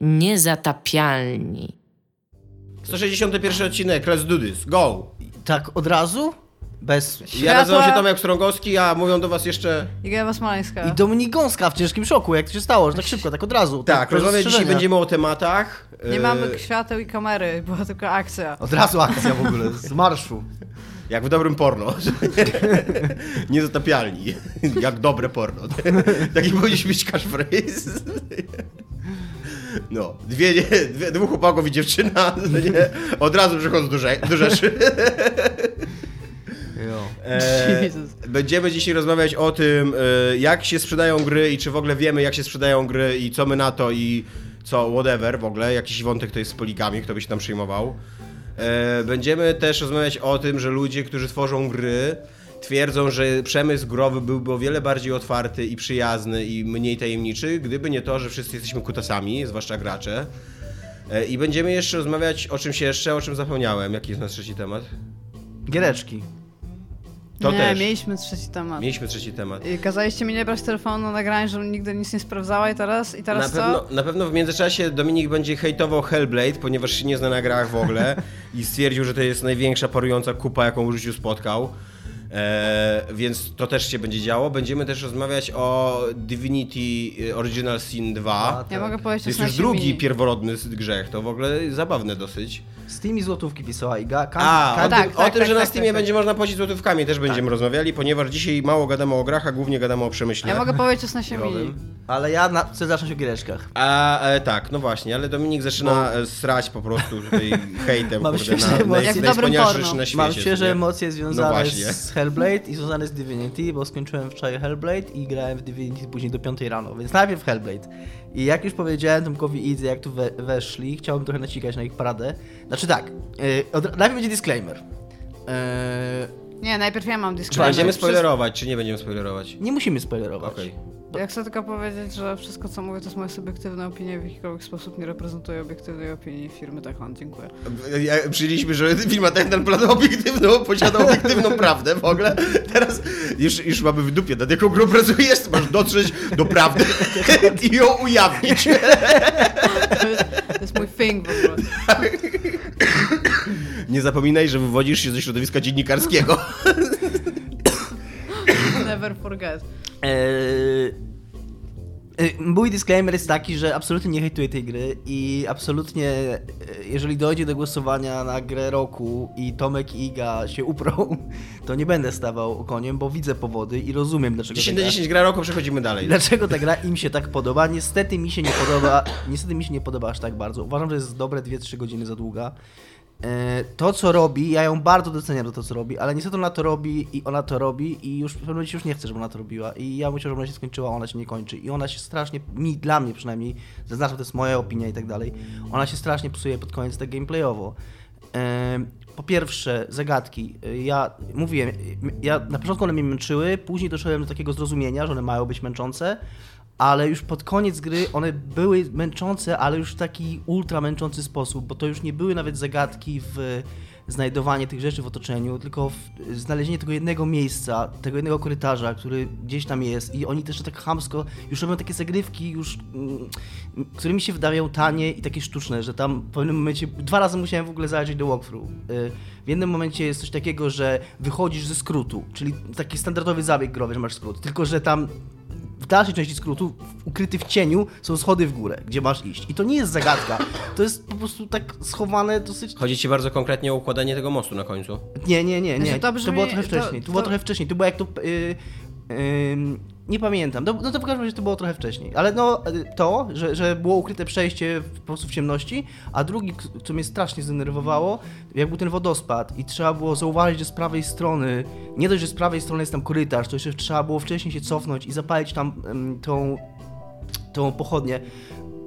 Niezatapialni. 161 odcinek, let's do this, go! Tak od razu? Bez... Ja nazywam się Tomek Strągowski, a mówią do was jeszcze... Iga Smoleńska. I Dominik Gąska w ciężkim szoku, jak to się stało, że tak szybko, tak od razu. Tak, bez rozmawiać dzisiaj będziemy o tematach. Nie e, mamy świateł i kamery, była tylko akcja. Od razu akcja w ogóle, z marszu. Jak w dobrym porno. Niezatapialni. Jak dobre porno. Taki powinien być catchphrase. No, dwie, nie, dwie, dwóch chłopaków i dziewczyna, nie, od razu przychodzą do, Rze- do Rzeszy. Jo. E, będziemy dzisiaj rozmawiać o tym, e, jak się sprzedają gry i czy w ogóle wiemy, jak się sprzedają gry i co my na to i co, whatever w ogóle. Jakiś wątek to jest z poligami, kto by się tam przejmował. E, będziemy też rozmawiać o tym, że ludzie, którzy tworzą gry, twierdzą, że przemysł growy byłby o wiele bardziej otwarty i przyjazny i mniej tajemniczy, gdyby nie to, że wszyscy jesteśmy kutasami, zwłaszcza gracze. E, I będziemy jeszcze rozmawiać o czymś jeszcze, o czym zapomniałem. Jaki jest nasz trzeci temat? Giereczki. To nie, też. mieliśmy trzeci temat. Mieliśmy trzeci temat. I kazaliście mi nie brać telefonu na nagranie, żebym nigdy nic nie sprawdzała i teraz, i teraz na, co? pewno, na pewno w międzyczasie Dominik będzie hejtował Hellblade, ponieważ się nie zna na grach w ogóle i stwierdził, że to jest największa parująca kupa, jaką w życiu spotkał. E, więc to też się będzie działo. Będziemy też rozmawiać o Divinity Original Sin 2. Ja mogę powiedzieć, To jest o już drugi Mini. pierworodny grzech. To w ogóle zabawne dosyć. Z tymi złotówki pisała Iga. Kan- A, kan- o, tak, tym, tak, o tym tak, że na tak, Steamie tak, tak. będzie można płacić złotówkami też będziemy rozmawiali, ponieważ dzisiaj mało gadamy o grach, a głównie gadamy o przemyśle. Ja mogę powiedzieć o Snasie Mini. growym. Ale ja na, chcę zacząć o giereczkach. A, e, tak, no właśnie, ale Dominik zaczyna e, srać po prostu tutaj hejtem, Mam kurde, świeże na, na, emocje. na Jak w dobrym najwspanialsze porno. rzeczy na świecie. Mam świeże emocje No związane właśnie. z Hellblade i związane z Divinity, bo skończyłem wczoraj Hellblade i grałem w Divinity później do 5 rano, więc najpierw Hellblade. I jak już powiedziałem Tomkowi i jak tu we, weszli, chciałbym trochę nacikać na ich paradę. Znaczy tak, yy, od, najpierw będzie disclaimer. Yy, Nie, najpierw ja mam Czy disclaimer. będziemy spoilerować, czy nie będziemy spoilerować? nie musimy spoilerować. Okej. Ja chcę tylko powiedzieć, że wszystko co mówię to jest moja subiektywna opinia w jakikolwiek sposób nie reprezentuje obiektywnej opinii firmy Techland. Dziękuję. Ja, przyjęliśmy, że firma Techland Plan obiektywną, posiada obiektywną prawdę w ogóle. Teraz już, już mamy w dupie, nad jaką grą pracujesz, masz dotrzeć do prawdy i ją ujawnić. To jest mój thing w ogóle. Nie zapominaj, że wywodzisz się ze środowiska dziennikarskiego. Never forget. Eee, e, Mój disclaimer jest taki, że absolutnie nie hejtuję tej gry i absolutnie, e, jeżeli dojdzie do głosowania na grę roku i Tomek i Iga się uprą, to nie będę stawał koniem, bo widzę powody i rozumiem, dlaczego 10 ta na gra, 10 gra roku, przechodzimy dalej. dlaczego ta gra im się tak podoba. Niestety mi się nie podoba, niestety mi się nie podoba aż tak bardzo. Uważam, że jest dobre 2-3 godziny za długa. E, To, co robi, ja ją bardzo doceniam za to, co robi, ale niestety ona to robi i ona to robi i już w pewnym momencie już nie chcę, żeby ona to robiła. I ja myślę, że ona się skończyła, ona się nie kończy. I ona się strasznie, mi, dla mnie przynajmniej, zaznaczam, to jest moja opinia i tak dalej, ona się strasznie psuje pod koniec tak gameplayowo. E, Po pierwsze, zagadki. E, Ja mówiłem, ja na początku one mnie męczyły, później doszedłem do takiego zrozumienia, że one mają być męczące, ale już pod koniec gry one były męczące, ale już w taki ultra męczący sposób, bo to już nie były nawet zagadki w znajdowanie tych rzeczy w otoczeniu, tylko w znalezienie tego jednego miejsca, tego jednego korytarza, który gdzieś tam jest i oni też tak chamsko już robią takie zagrywki już, mm, które mi się wydają tanie i takie sztuczne, że tam w pewnym momencie, dwa razy musiałem w ogóle zajrzeć do walkthrough. Y, W jednym momencie jest coś takiego, że wychodzisz ze skrótu, czyli taki standardowy zabieg growy, że masz skrót, tylko że tam dalszej części skrótu, ukryty w cieniu, są schody w górę, gdzie masz iść. I to nie jest zagadka. To jest po prostu tak schowane dosyć. Chodzi ci bardzo konkretnie o układanie tego mostu na końcu. Nie, nie, nie, nie. Znaczy, to To, brzmi- było trochę to- wcześniej. To, to- było trochę wcześniej. To było jak to. Yy, nie pamiętam. To, no to w każdym razie to było trochę wcześniej. Ale no y, to, że, że było ukryte przejście w, po prostu w ciemności, a drugi, co mnie strasznie zdenerwowało, jak był ten wodospad i trzeba było zauważyć, że z prawej strony, nie dość, że z prawej strony jest tam korytarz, to jeszcze trzeba było wcześniej się cofnąć i zapalić tam tą, tą pochodnię.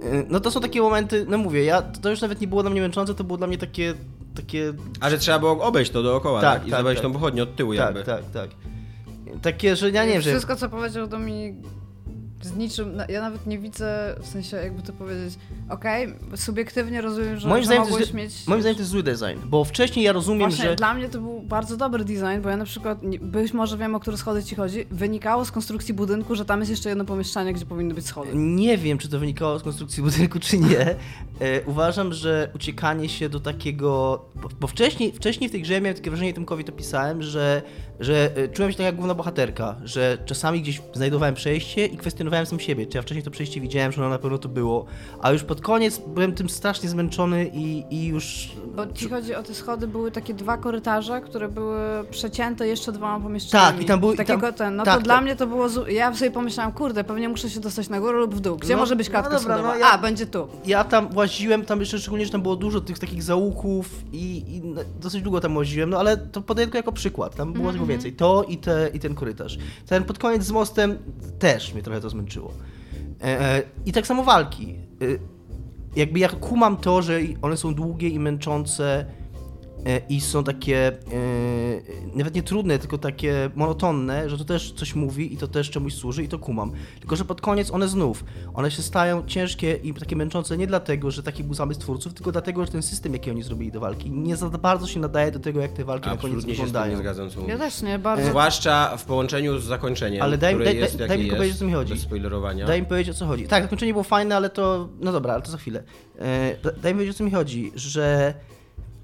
Y, No to są takie momenty, no mówię, ja, to już nawet nie było dla mnie męczące, to było dla mnie takie, takie A że trzeba było obejść to dookoła Tak, tak, i tak, zobaczyć tak. tą pochodnię od tyłu tak, jakby. tak, tak. Takie, że ja nie wiem. Wszystko co powiedział Dominik Z niczym, ja nawet nie widzę, w sensie jakby to powiedzieć, okej, subiektywnie rozumiem, że, Moim że zdaniem mogłeś jest- mieć... Moim zdaniem to jest zły design, bo wcześniej ja rozumiem, Właśnie, że... dla mnie to był bardzo dobry design, bo ja na przykład, być może wiem, o które schody ci chodzi, wynikało z konstrukcji budynku, że tam jest jeszcze jedno pomieszczenie, gdzie powinny być schody. Nie wiem, czy to wynikało z konstrukcji budynku, czy nie. E, uważam, że uciekanie się do takiego. Bo, wcześniej, wcześniej w tej grze miałem takie wrażenie, Tomkowi to pisałem, że, że e, czułem się tak jak główna bohaterka, że czasami gdzieś znajdowałem przejście i kwestionowałem sam siebie, czy ja wcześniej to przejście widziałem, że ono na pewno to było, a już pod koniec byłem tym strasznie zmęczony i, i już. Bo ci chodzi o te schody, były takie dwa korytarze, które były przecięte jeszcze dwoma pomieszczeniami. Tak, i tam były- Takiego tam- ten, no tak, to dla tak. mnie to było... zu- Ja sobie pomyślałam, kurde, pewnie muszę się dostać na górę lub w dół. Gdzie No, może być no klatka dobra, schodowa? no ja- A, będzie tu. Ja tam łaziłem, tam jeszcze szczególnie, że tam było dużo tych takich zaułków i, i no, dosyć długo tam łaziłem, no ale to podaję tylko jako przykład, tam było tego więcej. To i, te, i ten korytarz. Ten pod koniec z mostem też mnie trochę to zmęczyło. E, e, I tak samo walki. E, jakby ja kumam to, że one są długie i męczące i są takie e, nawet nie trudne, tylko takie monotonne, że to też coś mówi i to też czemuś służy i to kumam. Tylko, że pod koniec one znów, one się stają ciężkie i takie męczące nie dlatego, że taki był zamysł twórców, tylko dlatego, że ten system, jaki oni zrobili do walki, nie za bardzo się nadaje do tego, jak te walki na koniec Absolutnie się z tym wyglądają. nie zgadzam, co Ja też nie, bardzo... Zwłaszcza w połączeniu z zakończeniem, Ale daj- które daj- jest daj- daj mi jest, powiedzieć, o co mi chodzi. Daj mi powiedzieć o co chodzi. Tak, zakończenie było fajne, ale to. No dobra, ale to za chwilę. E, da- daj mi powiedzieć o co mi chodzi, że.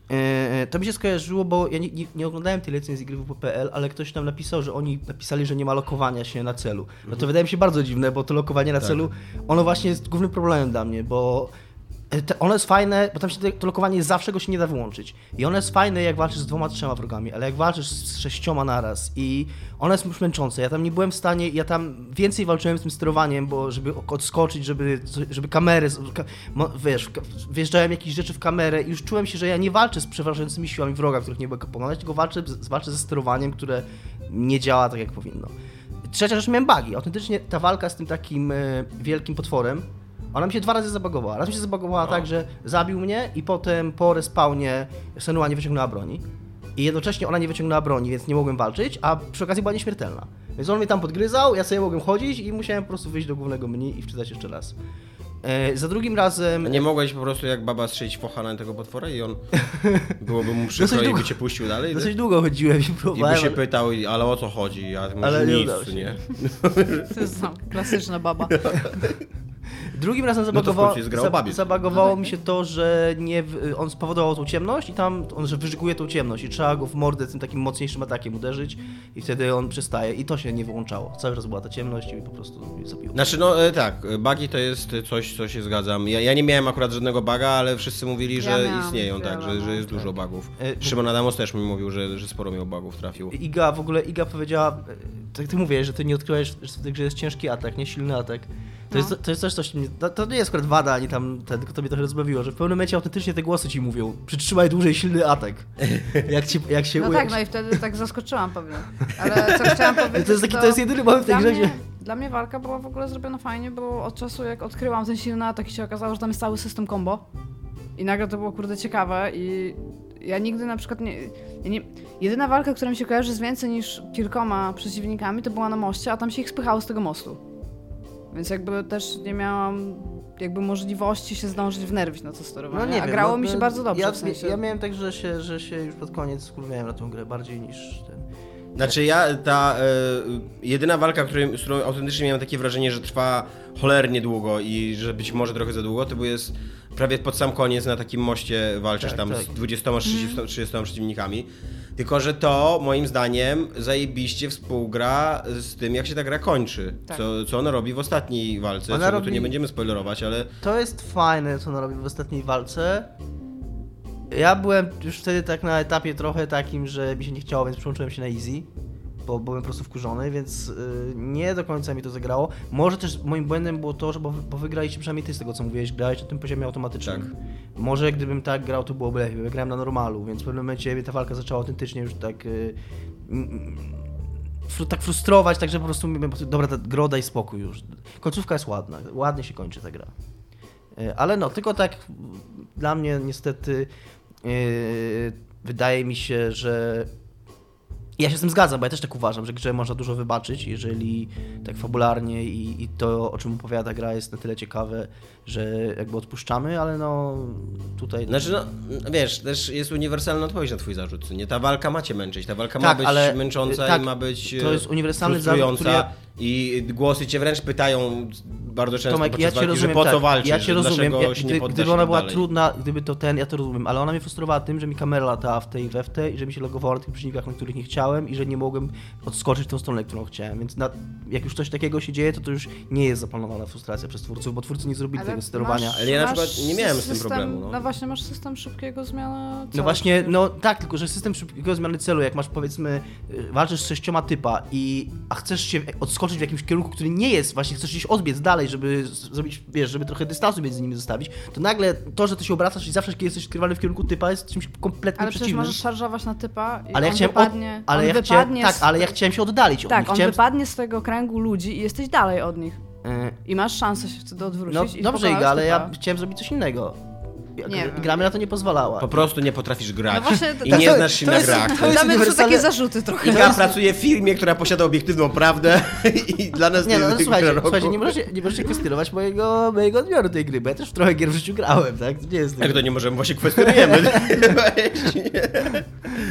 E, to mi się skojarzyło, bo ja nie, nie, nie oglądałem tej recenzji gry WP.pl, ale ktoś tam napisał, że oni napisali, że nie ma lokowania się na celu. No to wydaje mi się bardzo dziwne, bo to lokowanie na Tak. celu, ono właśnie jest głównym problemem dla mnie, bo e, te, ono jest fajne, bo tam się to lokowanie jest zawsze, go się nie da wyłączyć. I ono jest fajne, jak walczysz z dwoma, trzema wrogami, ale jak walczysz z sześcioma naraz i ono jest już męczące. Ja tam nie byłem w stanie, ja tam więcej walczyłem z tym sterowaniem, bo żeby odskoczyć, żeby, żeby kamery, wiesz, wjeżdżałem jakieś rzeczy w kamerę i już czułem się, że ja nie walczę z przeważającymi siłami wroga, których nie mogę pokonać, tylko walczę, walczę ze sterowaniem, które nie działa tak, jak powinno. Trzecia rzecz, miałem bugi. Autentycznie ta walka z tym takim e, wielkim potworem, ona mi się dwa razy zabagowała. Raz mi się zabagowała tak, że zabił mnie i potem po respawnie Senua nie wyciągnęła broni. I jednocześnie ona nie wyciągnęła broni, więc nie mogłem walczyć, a przy okazji była nieśmiertelna. Więc on mnie tam podgryzał, ja sobie mogłem chodzić i musiałem po prostu wyjść do głównego menu i wczytać jeszcze raz. E, za drugim razem... A nie mogłeś po prostu jak baba strzelić focha na tego potwora i on byłoby mu przykro Dosyć i by długo- cię puścił dalej? Dosyć długo chodziłem i I by próbowałem. się pytał, ale o co chodzi? Ja mówię, Ale nie nic, nie? To jest tam klasyczna baba. Drugim razem No to w zabagowało, zabagowało mi się to, że nie, on spowodował tą ciemność i tam on że wyżyguje tą ciemność i trzeba go w mordę tym takim mocniejszym atakiem uderzyć i wtedy on przestaje i to się nie wyłączało. Cały czas była ta ciemność i po prostu zabiło. Znaczy, no e, tak, e, bugi to jest coś, co się zgadzam. Ja, ja nie miałem akurat żadnego buga, ale wszyscy mówili, że miałam istnieją, tak, że, że no, jest tak. dużo bugów. E, Szymon Adamos też mi mówił, że, że sporo miał bugów trafił. Iga, w ogóle Iga powiedziała, tak ty mówisz, że ty nie odkryłeś, że w tej grze jest ciężki atak, nie silny atak. To, No. jest, to jest też coś, to, to nie jest akurat wada, ani tam, ten, tylko to mnie trochę rozbawiło, że w pewnym momencie autentycznie te głosy ci mówią, przytrzymaj dłużej silny atak. Jak, ci, jak się No uja- tak, no i wtedy tak zaskoczyłam pewnie. Ale co chciałam powiedzieć, to, jest taki, to jest jedyny moment w tej grze, mnie, dla mnie walka była w ogóle zrobiona fajnie, bo od czasu jak odkryłam ten silny atak i się okazało, że tam jest cały system combo i nagle to było kurde ciekawe i ja nigdy na przykład nie, nie... Jedyna walka, która mi się kojarzy z więcej niż kilkoma przeciwnikami, to była na moście, a tam się ich spychało z tego mostu. Więc jakby też nie miałam jakby możliwości się zdążyć wnerwić na to sterowanie. No nie a wiem, grało no, mi się bardzo dobrze Ja, w sensie. ja miałem tak, że się, że się już pod koniec skurwiałem na tą grę bardziej niż ten. Znaczy ja, ta e, jedyna walka, której, z którą autentycznie miałem takie wrażenie, że trwa cholernie długo i że być może trochę za długo, to był jest prawie pod sam koniec na takim moście walczysz Tak, tam tak. z 20-30 30 przeciwnikami. Tylko, że to moim zdaniem zajebiście współgra z tym, jak się ta gra kończy. Tak. Co, co ona robi w ostatniej walce. Ona co, robi- Tu nie będziemy spoilerować, ale To jest fajne, co on robi w ostatniej walce. Ja byłem już wtedy tak na etapie trochę takim, że mi się nie chciało, więc przełączyłem się na easy, bo byłem po prostu wkurzony, więc y, nie do końca mi to zagrało. Może też moim błędem było to, że bo, bo wygraliście przynajmniej ty z tego co mówiłeś, grałeś na tym poziomie automatycznym. Tak. Może gdybym tak grał, to byłoby lepiej, bo grałem na normalu, więc w pewnym momencie ta walka zaczęła autentycznie już tak... Y, mm, fru, tak frustrować, tak że po prostu mówię, dobra, ta gro daj spokój już. Końcówka jest ładna, ładnie się kończy ta gra. E, Ale no, tylko tak mm, dla mnie niestety wydaje mi się, że Ja się z tym zgadzam, bo ja też tak uważam, że grze można dużo wybaczyć, jeżeli tak fabularnie i, i to, o czym opowiada gra jest na tyle ciekawe, że jakby odpuszczamy, ale no tutaj... Znaczy, no, wiesz, też jest uniwersalna odpowiedź na twój zarzut. Nie, ta walka ma cię męczyć, ta walka Tak, ma być ale- męcząca tak, i ma być to jest uniwersalny zarzut, który ja- i głosy cię wręcz pytają bardzo często Tomek, podczas ja cię walki, rozumiem, że po co tak, walczysz, ja cię rozumiem, dlaczego ja, gdy, gdyby ona tak była dalej. trudna, gdyby to ten, ja to rozumiem, ale ona mnie frustrowała tym, że mi kamera latała w tej i we w tej, że mi się logowała na tych przeciwnikach, na których nie chciałem i że nie mogłem odskoczyć w tą stronę, którą chciałem, więc na, jak już coś takiego się dzieje, to to już nie jest zaplanowana frustracja przez twórców, bo twórcy nie zrobili tego sterowania. masz- Ale ja na przykład nie miałem z tym system, problemu, no. No właśnie, masz system szybkiego zmiany No celu. właśnie, no tak, tylko że system szybkiego zmiany celu, jak masz powiedzmy, y, walczysz z sześcioma typa i a chcesz się odskoczyć w jakimś kierunku, który nie jest, właśnie chcesz gdzieś odbiec dalej, żeby zrobić, wiesz, żeby trochę dystansu między nimi zostawić, to nagle to, że ty się obracasz i zawsze kiedy jesteś skierowany w kierunku typa jest czymś kompletnie Ale przecież przeciwnym. możesz szarżować na typa i Ale ja on chciałem, wypadnie, od, ale on ja wypadnie chciałem, tak, z... ale ja chciałem się oddalić od Tak, on chciałem, wypadnie z tego kręgu ludzi i jesteś dalej od nich. y, I masz szansę się wtedy odwrócić No dobrze, Iga, ale ja typa. chciałem zrobić coś innego. Nie wiem. Gra mi na to nie pozwalała. Po prostu nie potrafisz grać No właśnie, to- i nie to- znasz się to na jest- grach. to jest Damy takie zarzuty trochę. Iga pracuje w firmie, która posiada obiektywną prawdę i dla nas Nie, no, no słuchajcie, słuchajcie, nie możecie, nie możecie kwestionować mojego, mojego odbioru tej gry, bo ja też w trochę gier w życiu grałem, tak? To nie jest Jak to nie możemy, właśnie kwestionujemy.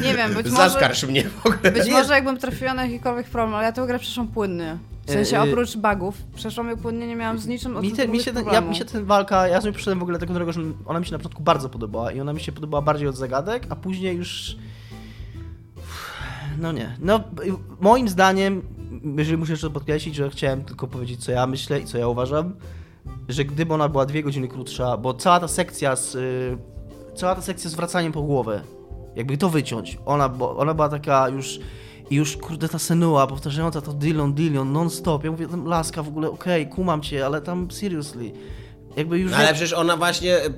Nie wiem, być może... Zaskarż mnie w ogóle. Być Nie. może jakbym trafiła na jakikolwiek problem, ale ja tę grę przeszłam płynnie. W sensie E, e, oprócz bugów, przeszłam płynnie, nie miałam z niczym Mi, te, mi, się ten, ja, mi się ten walka, ja sobie przyszedłem w ogóle tego drogą, że ona mi się na początku bardzo podobała i ona mi się podobała bardziej od zagadek, a później już... No nie. No, y, moim zdaniem, jeżeli muszę jeszcze podkreślić, że chciałem tylko powiedzieć, co ja myślę i co ja uważam, że gdyby ona była dwie godziny krótsza, bo cała ta sekcja z... y, Cała ta sekcja z wracaniem po głowę, jakby to wyciąć, ona, bo ona była taka już... I już, kurde, ta senuła powtarzająca to Dillon, Dillon, non-stop. Ja mówię, tam laska w ogóle, okej, kumam cię, ale tam seriously. Jakby już... No, ale przecież ona właśnie y,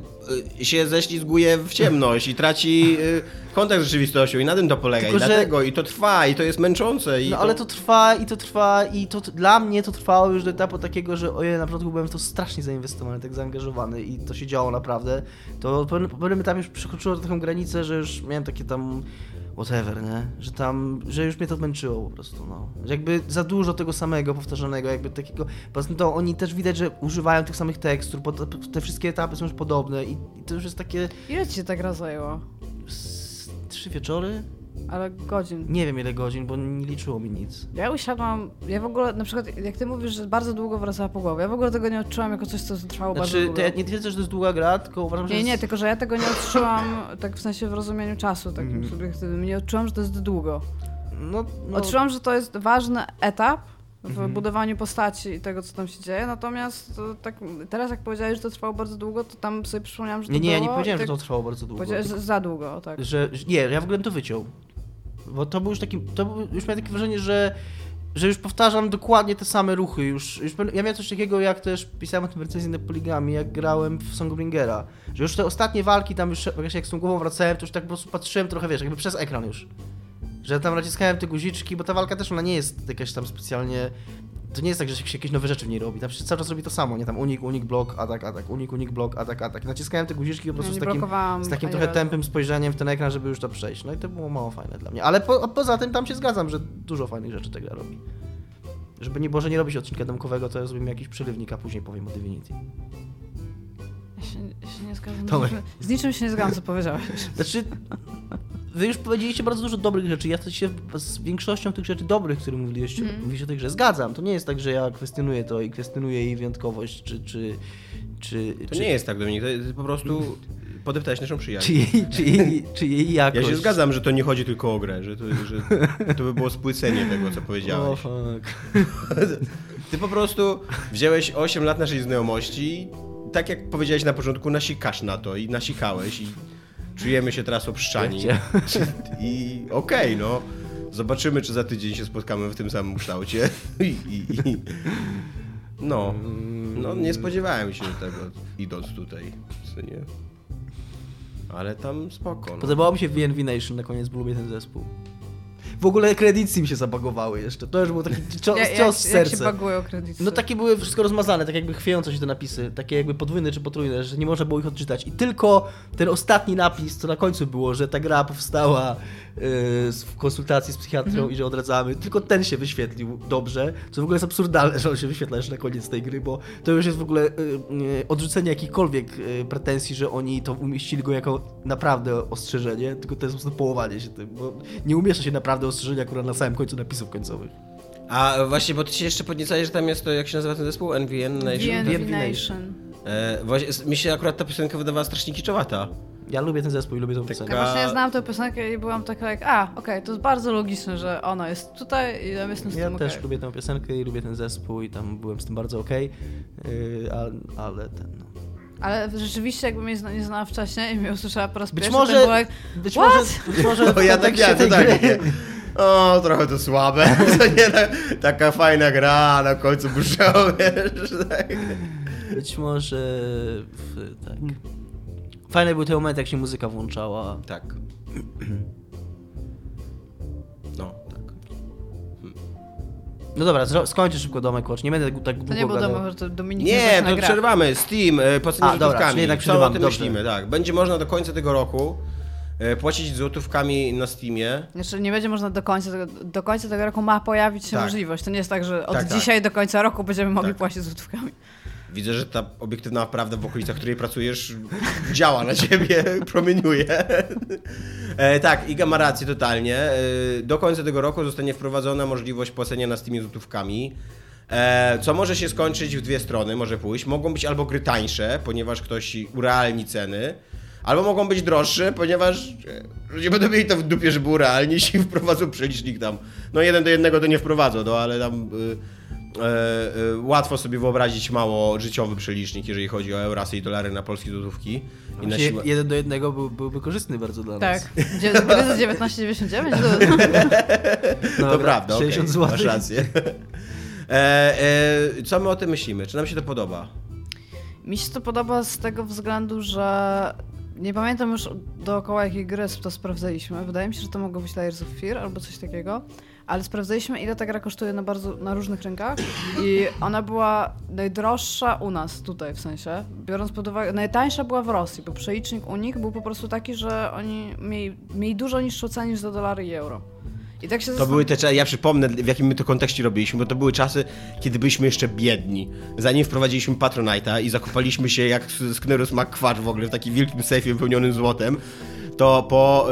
y, się ześlizguje w ciemność i traci y, kontakt z rzeczywistością i na tym to polega. Tylko, I że- dlatego, i to trwa, i to jest męczące. I No ale to trwa i to trwa i to dla mnie to trwało już do etapu takiego, że ojej, na początku byłem w to strasznie zainwestowany, tak zaangażowany i to się działo naprawdę. To po pewnym etapie już przekroczyło taką granicę, że już miałem takie tam whatever, nie? Że tam, że już mnie to męczyło po prostu, no. Że jakby za dużo tego samego powtarzanego, jakby takiego, poza tym to oni też widać, że używają tych samych tekstur, bo te, wszystkie etapy są już podobne i, i to już jest takie Ile ci się ta gra zajęła? s- trzy wieczory? Ale godzin. Nie wiem ile godzin, bo nie liczyło mi nic. Ja usiadłam, ja w ogóle, na przykład, jak ty mówisz, że bardzo długo wracała po głowie, ja w ogóle tego nie odczułam jako coś, co trwało bardzo Znaczy, długo. to ja nie twierdzę, że to jest długa gra, tylko uważam, że Nie, nie, tylko że ja tego nie odczułam, tak w sensie w rozumieniu czasu, takim Mhm. subiektywnym. Nie odczułam, że to jest długo. No, no, Odczułam, że to jest ważny etap w Mhm. budowaniu postaci i tego, co tam się dzieje, natomiast to, tak, teraz jak powiedziałeś, że to trwało bardzo długo, to tam sobie przypomniałam, że to Nie, nie, ja nie powiedziałem, że to tak trwało bardzo długo. Powiedziałeś, że za długo, tak. Że, że, nie, ja w ogóle bym to wyciął. Bo to był już taki, to był, już miałem takie wrażenie, że, że już powtarzam dokładnie te same ruchy. Już, już, ja miałem coś takiego, jak też pisałem o tym recenzji na Poligami, jak grałem w Songbringera. Że już te ostatnie walki tam już, jak z tą głową wracałem, to już tak po prostu patrzyłem trochę, wiesz, jakby przez ekran już. Że tam naciskałem te guziczki, bo ta walka też ona nie jest jakaś tam specjalnie. To nie jest tak, że się jakieś nowe rzeczy w niej robi. Tam cały czas robi to samo, nie? Tam unik, unik, blok, atak, atak, unik, unik, blok, atak, atak. Naciskałem te guziczki po prostu z takim, z takim trochę razu. tępym spojrzeniem w ten ekran, żeby już to przejść. No i to było mało fajne dla mnie. Ale po, poza tym tam się zgadzam, że dużo fajnych rzeczy ta gra robi. Żeby nie, może nie robić odcinka domkowego, to ja zrobimy jakiś przerywnik, a później powiem o Divinity. Ja się, się nie zgadzam. Z Tomek. niczym, z niczym się nie zgadzam, co powiedziałeś. Znaczy, wy już powiedzieliście bardzo dużo dobrych rzeczy. Ja się z większością tych rzeczy dobrych, które mówiliście, Mhm. mówiliście o tej grze, zgadzam. To nie jest tak, że ja kwestionuję to i kwestionuję jej wyjątkowość, czy... czy, czy To czy, nie jest tak, Dominik, to jest po prostu podeptać naszą Czy przyjaźń. jej, czy, jej, czy jej Ja jakość. się zgadzam, że to nie chodzi tylko o grę, że to, że to by było spłycenie tego, co O, powiedziałeś. fuck. Ty po prostu wziąłeś 8 lat naszej znajomości i tak jak powiedziałeś na początku, nasikasz na to i nasikałeś i czujemy się teraz obszczani. I okej, no. Zobaczymy, czy za tydzień się spotkamy w tym samym kształcie. I, i, i. No. No, nie spodziewałem się tego, idąc tutaj. Nie? Ale tam spoko. No. Podobało mi się VNV Nation na koniec, bo lubię ten zespół. W ogóle kredyty mi się zabagowały jeszcze. To już był taki cios, Ja, cios w jak się bagują kredyty? No takie były wszystko rozmazane, tak jakby chwiejące się te napisy, takie jakby podwójne czy potrójne, że nie można było ich odczytać. I tylko ten ostatni napis, co na końcu było, że ta gra powstała w konsultacji z psychiatrą i że odradzamy. Tylko ten się wyświetlił dobrze, co w ogóle jest absurdalne, że on się wyświetla jeszcze na koniec tej gry, bo to już jest w ogóle y, y, odrzucenie jakichkolwiek y, pretensji, że oni to umieścili go jako naprawdę ostrzeżenie, tylko to jest po prostu połowanie się tym, bo nie umieszcza się naprawdę ostrzeżenia akurat na samym końcu napisów końcowych. A właśnie, bo ty się jeszcze podniecałeś, że tam jest to, jak się nazywa ten zespół? NVN Nation? VNV Nation. E, właśnie, mi się akurat ta piosenka wydawała strasznie kiczowata. Ja lubię ten zespół i lubię tą piosenkę. Ja właśnie znałam tę piosenkę i byłam taka jak, a, okej, to jest bardzo logiczne, że ona jest tutaj i ja jestem z Ja tym też okej. lubię tę piosenkę i lubię ten zespół i tam byłem z tym bardzo okej, yy, ale, ale ten no. Ale rzeczywiście jakbym mnie zna- nie znała wcześniej i mnie usłyszała po raz Być pierwszy, może, to jak, być What? może, być może No ja tak kontekście ja, to tej tak. gry- nie. O, trochę to słabe. To nie ta, taka fajna gra, a na końcu muszę, wiesz, tak. Być może w, tak. Fajny był ten moment, jak się muzyka włączała. Tak. No, tak. No dobra, zro- skończę szybko domek watch. Nie będę tak, tak to długo nie gadał. że to Dominik Nie, to przerwamy. Steam, e, A, dobra, złotówkami. czyli jednak Co o przerywamy, tym dobrze. myślimy? Tak. Będzie można do końca tego roku e, płacić złotówkami na Steamie. Znaczy nie będzie można do końca tego, do końca tego roku ma pojawić się Tak. możliwość. To nie jest tak, że od Tak, tak. dzisiaj do końca roku będziemy mogli Tak. płacić złotówkami. Widzę, że ta obiektywna prawda w okolicach, której pracujesz, działa na ciebie, promieniuje. E, tak, Iga ma rację totalnie. E, do końca tego roku zostanie wprowadzona możliwość płacenia na Steamie złotówkami. E, co może się skończyć w dwie strony, może pójść. Mogą być albo gry tańsze, ponieważ ktoś urealni ceny, albo mogą być droższe, ponieważ e, ludzie będą mieli to w dupie, żeby urealnić i wprowadzą przelicznik tam. No jeden do jednego to nie wprowadzą, no ale tam... Y, łatwo sobie wyobrazić mało życiowy przelicznik, jeżeli chodzi o eurasy i dolary na polskie złotówki. I na jeden do jednego był, byłby korzystny bardzo dla nas. Tak. Gry za 19,99 to... No, To prawda, 60 60 zł. masz rację. E, e, co my o tym myślimy? Czy nam się to podoba? Mi się to podoba z tego względu, że nie pamiętam już dookoła jakiej gry to sprawdzaliśmy. Wydaje mi się, że to mogło być Layers of Fear albo coś takiego. Ale sprawdzaliśmy, ile ta gra kosztuje na bardzo na różnych rynkach i ona była najdroższa u nas tutaj w sensie, biorąc pod uwagę, najtańsza była w Rosji, bo przelicznik u nich był po prostu taki, że oni mieli, mieli dużo niższą cenę niż za dolary i euro. I tak się To były te czasy, ja przypomnę w jakim my to kontekście robiliśmy, bo to były czasy, kiedy byliśmy jeszcze biedni. Zanim wprowadziliśmy Patronite'a i zakopaliśmy się jak Sknerus McQuarr w ogóle w takim wielkim sejfie wypełnionym złotem, to po,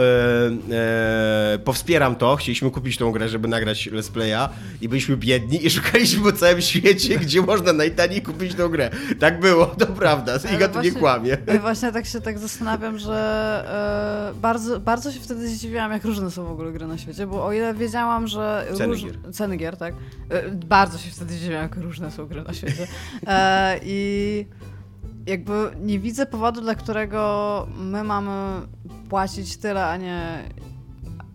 e, e, powspieram to, chcieliśmy kupić tą grę, żeby nagrać let's playa i byliśmy biedni i szukaliśmy po całym świecie, gdzie można najtaniej kupić tą grę. Tak było, to prawda, Iga tu nie kłamie. ale Właśnie tak się tak zastanawiam, że e, bardzo, bardzo się wtedy zdziwiłam, jak różne są w ogóle gry na świecie, bo o ile wiedziałam, że... Ceny róż... gier. Ceny gier, tak. Bardzo się wtedy zdziwiłam, jak różne są gry na świecie. I jakby nie widzę powodu, dla którego my mamy płacić tyle, a nie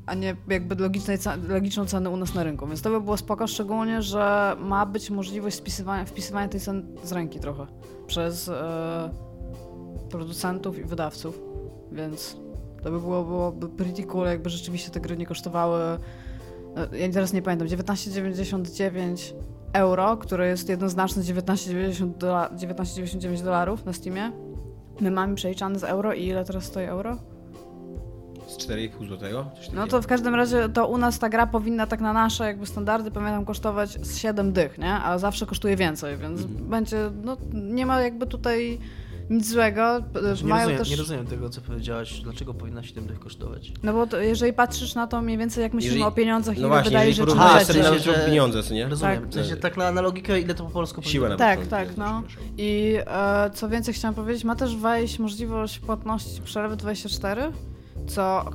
a nie jakby logicznej, logiczną cenę u nas na rynku. Więc to by było spoko, szczególnie, że ma być możliwość spisywania, wpisywania tej ceny z ręki trochę przez e, producentów i wydawców, więc to by było, byłoby pretty cool, jakby rzeczywiście te gry nie kosztowały e, ja teraz nie pamiętam, 19,99 euro, które jest jednoznaczne 19,90 dola- 19,99 dolarów na Steamie. My mamy przeliczane z euro i ile teraz stoi euro? Z 4,5 złotego? No to w każdym razie to u nas ta gra powinna tak na nasze jakby standardy, pamiętam, kosztować z 7 dych, nie? A zawsze kosztuje więcej, więc Mhm. będzie, no nie ma jakby tutaj nic złego. Nie Mają rozumiem, też... nie rozumiem tego, co powiedziałaś. Dlaczego powinna 7 dych kosztować? No bo to, jeżeli patrzysz na to mniej więcej jak myślimy Jeżeli- o pieniądzach i No ile właśnie, wydaje jeżeli rzeczy porównasz na Aha, sobie w rzeczy. sensie, nawet że- pieniądze, co nie? Rozumiem. Tak. W sensie tak na, na logikę, ile to po polsku Siłę na powinno Tak, początku, tak, no. I e, co więcej chciałam powiedzieć, ma też wejść możliwość płatności przelewy 24, co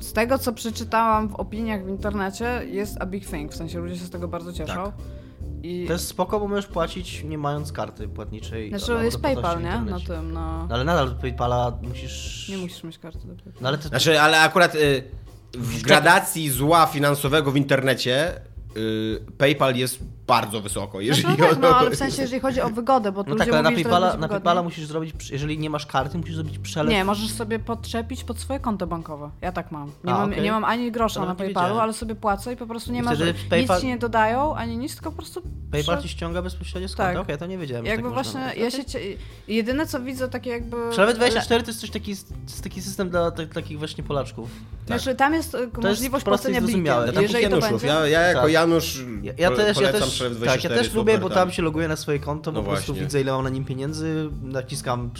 z tego co przeczytałam w opiniach w internecie jest a big thing, w sensie ludzie się z tego bardzo cieszą. Tak. I To jest spoko, bo możesz płacić nie mając karty płatniczej. znaczy jest PayPal, nie? Na tym, no. No ale nadal do PayPala musisz... Nie musisz mieć karty do PayPal. No ale to... Znaczy, ale akurat y, w gradacji zła finansowego w internecie y, PayPal jest bardzo wysoko. Jeżeli Znaczy, no, tak, o- no ale w sensie jeżeli chodzi o wygodę, bo tu No tak, ale na PayPala, na. PayPala musisz zrobić, jeżeli nie masz karty, musisz zrobić przelew. Nie, możesz sobie podczepić pod swoje konto bankowe. Ja tak mam. Nie, A, mam, okej. nie mam ani grosza To na PayPalu, ale sobie płacę i po prostu nie I ma. wtedy Nic PayPal- ci nie dodają, ani nic, tylko po prostu. PayPal prze- ci ściąga bezpośrednio z Tak. konta? Okej, to nie wiedziałem. Jakby tak właśnie, ja się. cie- Jedyne co widzę, takie jakby. Przelewy 24 to jest coś taki, jest taki system dla tak, takich właśnie Polaczków. Znaczy, tam jest e, możliwość płacenia blikiem. Jeżeli to Januszów. będzie... Ja, ja jako Tak. Janusz Ja, też, ja polecam też, Szef tak, 24, ja też lubię, bo tam się loguję na swoje konto, No po prostu właśnie. widzę ile mam na nim pieniędzy, naciskam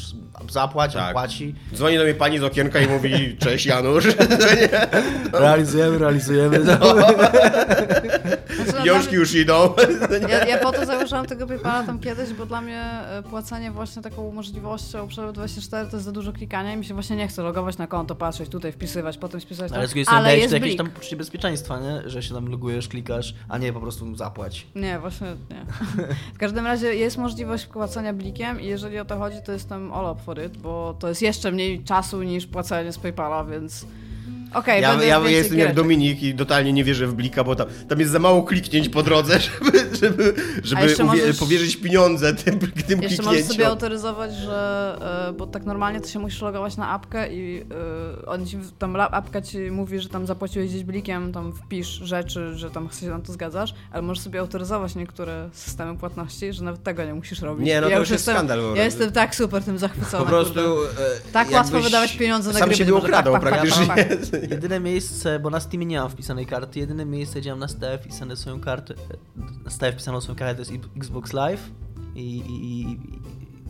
zapłać, on Tak. płaci. Dzwoni do mnie pani z okienka i mówi, cześć Janusz. Realizujemy, realizujemy. No. Znaczy, no, dla już idą. Ja, ja po to założyłam tego PayPala tam kiedyś, bo dla mnie e, płacenie właśnie taką możliwością Przelot 24 to jest za dużo klikania i mi się właśnie nie chce logować na konto, patrzeć tutaj, wpisywać, potem wpisywać tam. Ale z drugiej strony jakieś tam poczucie bezpieczeństwa, nie? Że się tam logujesz, klikasz, a nie po prostu zapłać. Nie, właśnie nie. W każdym razie jest możliwość płacenia blikiem i jeżeli o to chodzi, to jestem all up for it, bo to jest jeszcze mniej czasu niż płacenie z PayPala, więc okej, Ja, będę ja jestem jak. Dominik i totalnie nie wierzę w Blika, bo tam, tam jest za mało kliknięć po drodze, żeby, żeby, żeby jeszcze możesz- powierzyć pieniądze tym, tym Jeszcze możesz kliknięciom. sobie autoryzować, że. e, Bo tak normalnie to się musisz logować na apkę i e, on ci, tam apka ci mówi, że tam zapłaciłeś gdzieś blikiem, tam wpisz rzeczy, że tam się na to zgadzasz, ale możesz sobie autoryzować niektóre systemy płatności, że nawet tego nie musisz robić. Nie, no I to już jest jestem, skandal Ja jestem tak super tym zachwycona. Po prostu e, Tak łatwo wydawać pieniądze na sam gry, siebie może ukradał tak, pak, praktycznie. Jedyne miejsce, bo na Steamie nie mam wpisanej karty, jedyne miejsce, gdzie mam na Steam wpisane swoją kartę, na Steam wpisaną swoją kartę to jest Xbox Live i, i, i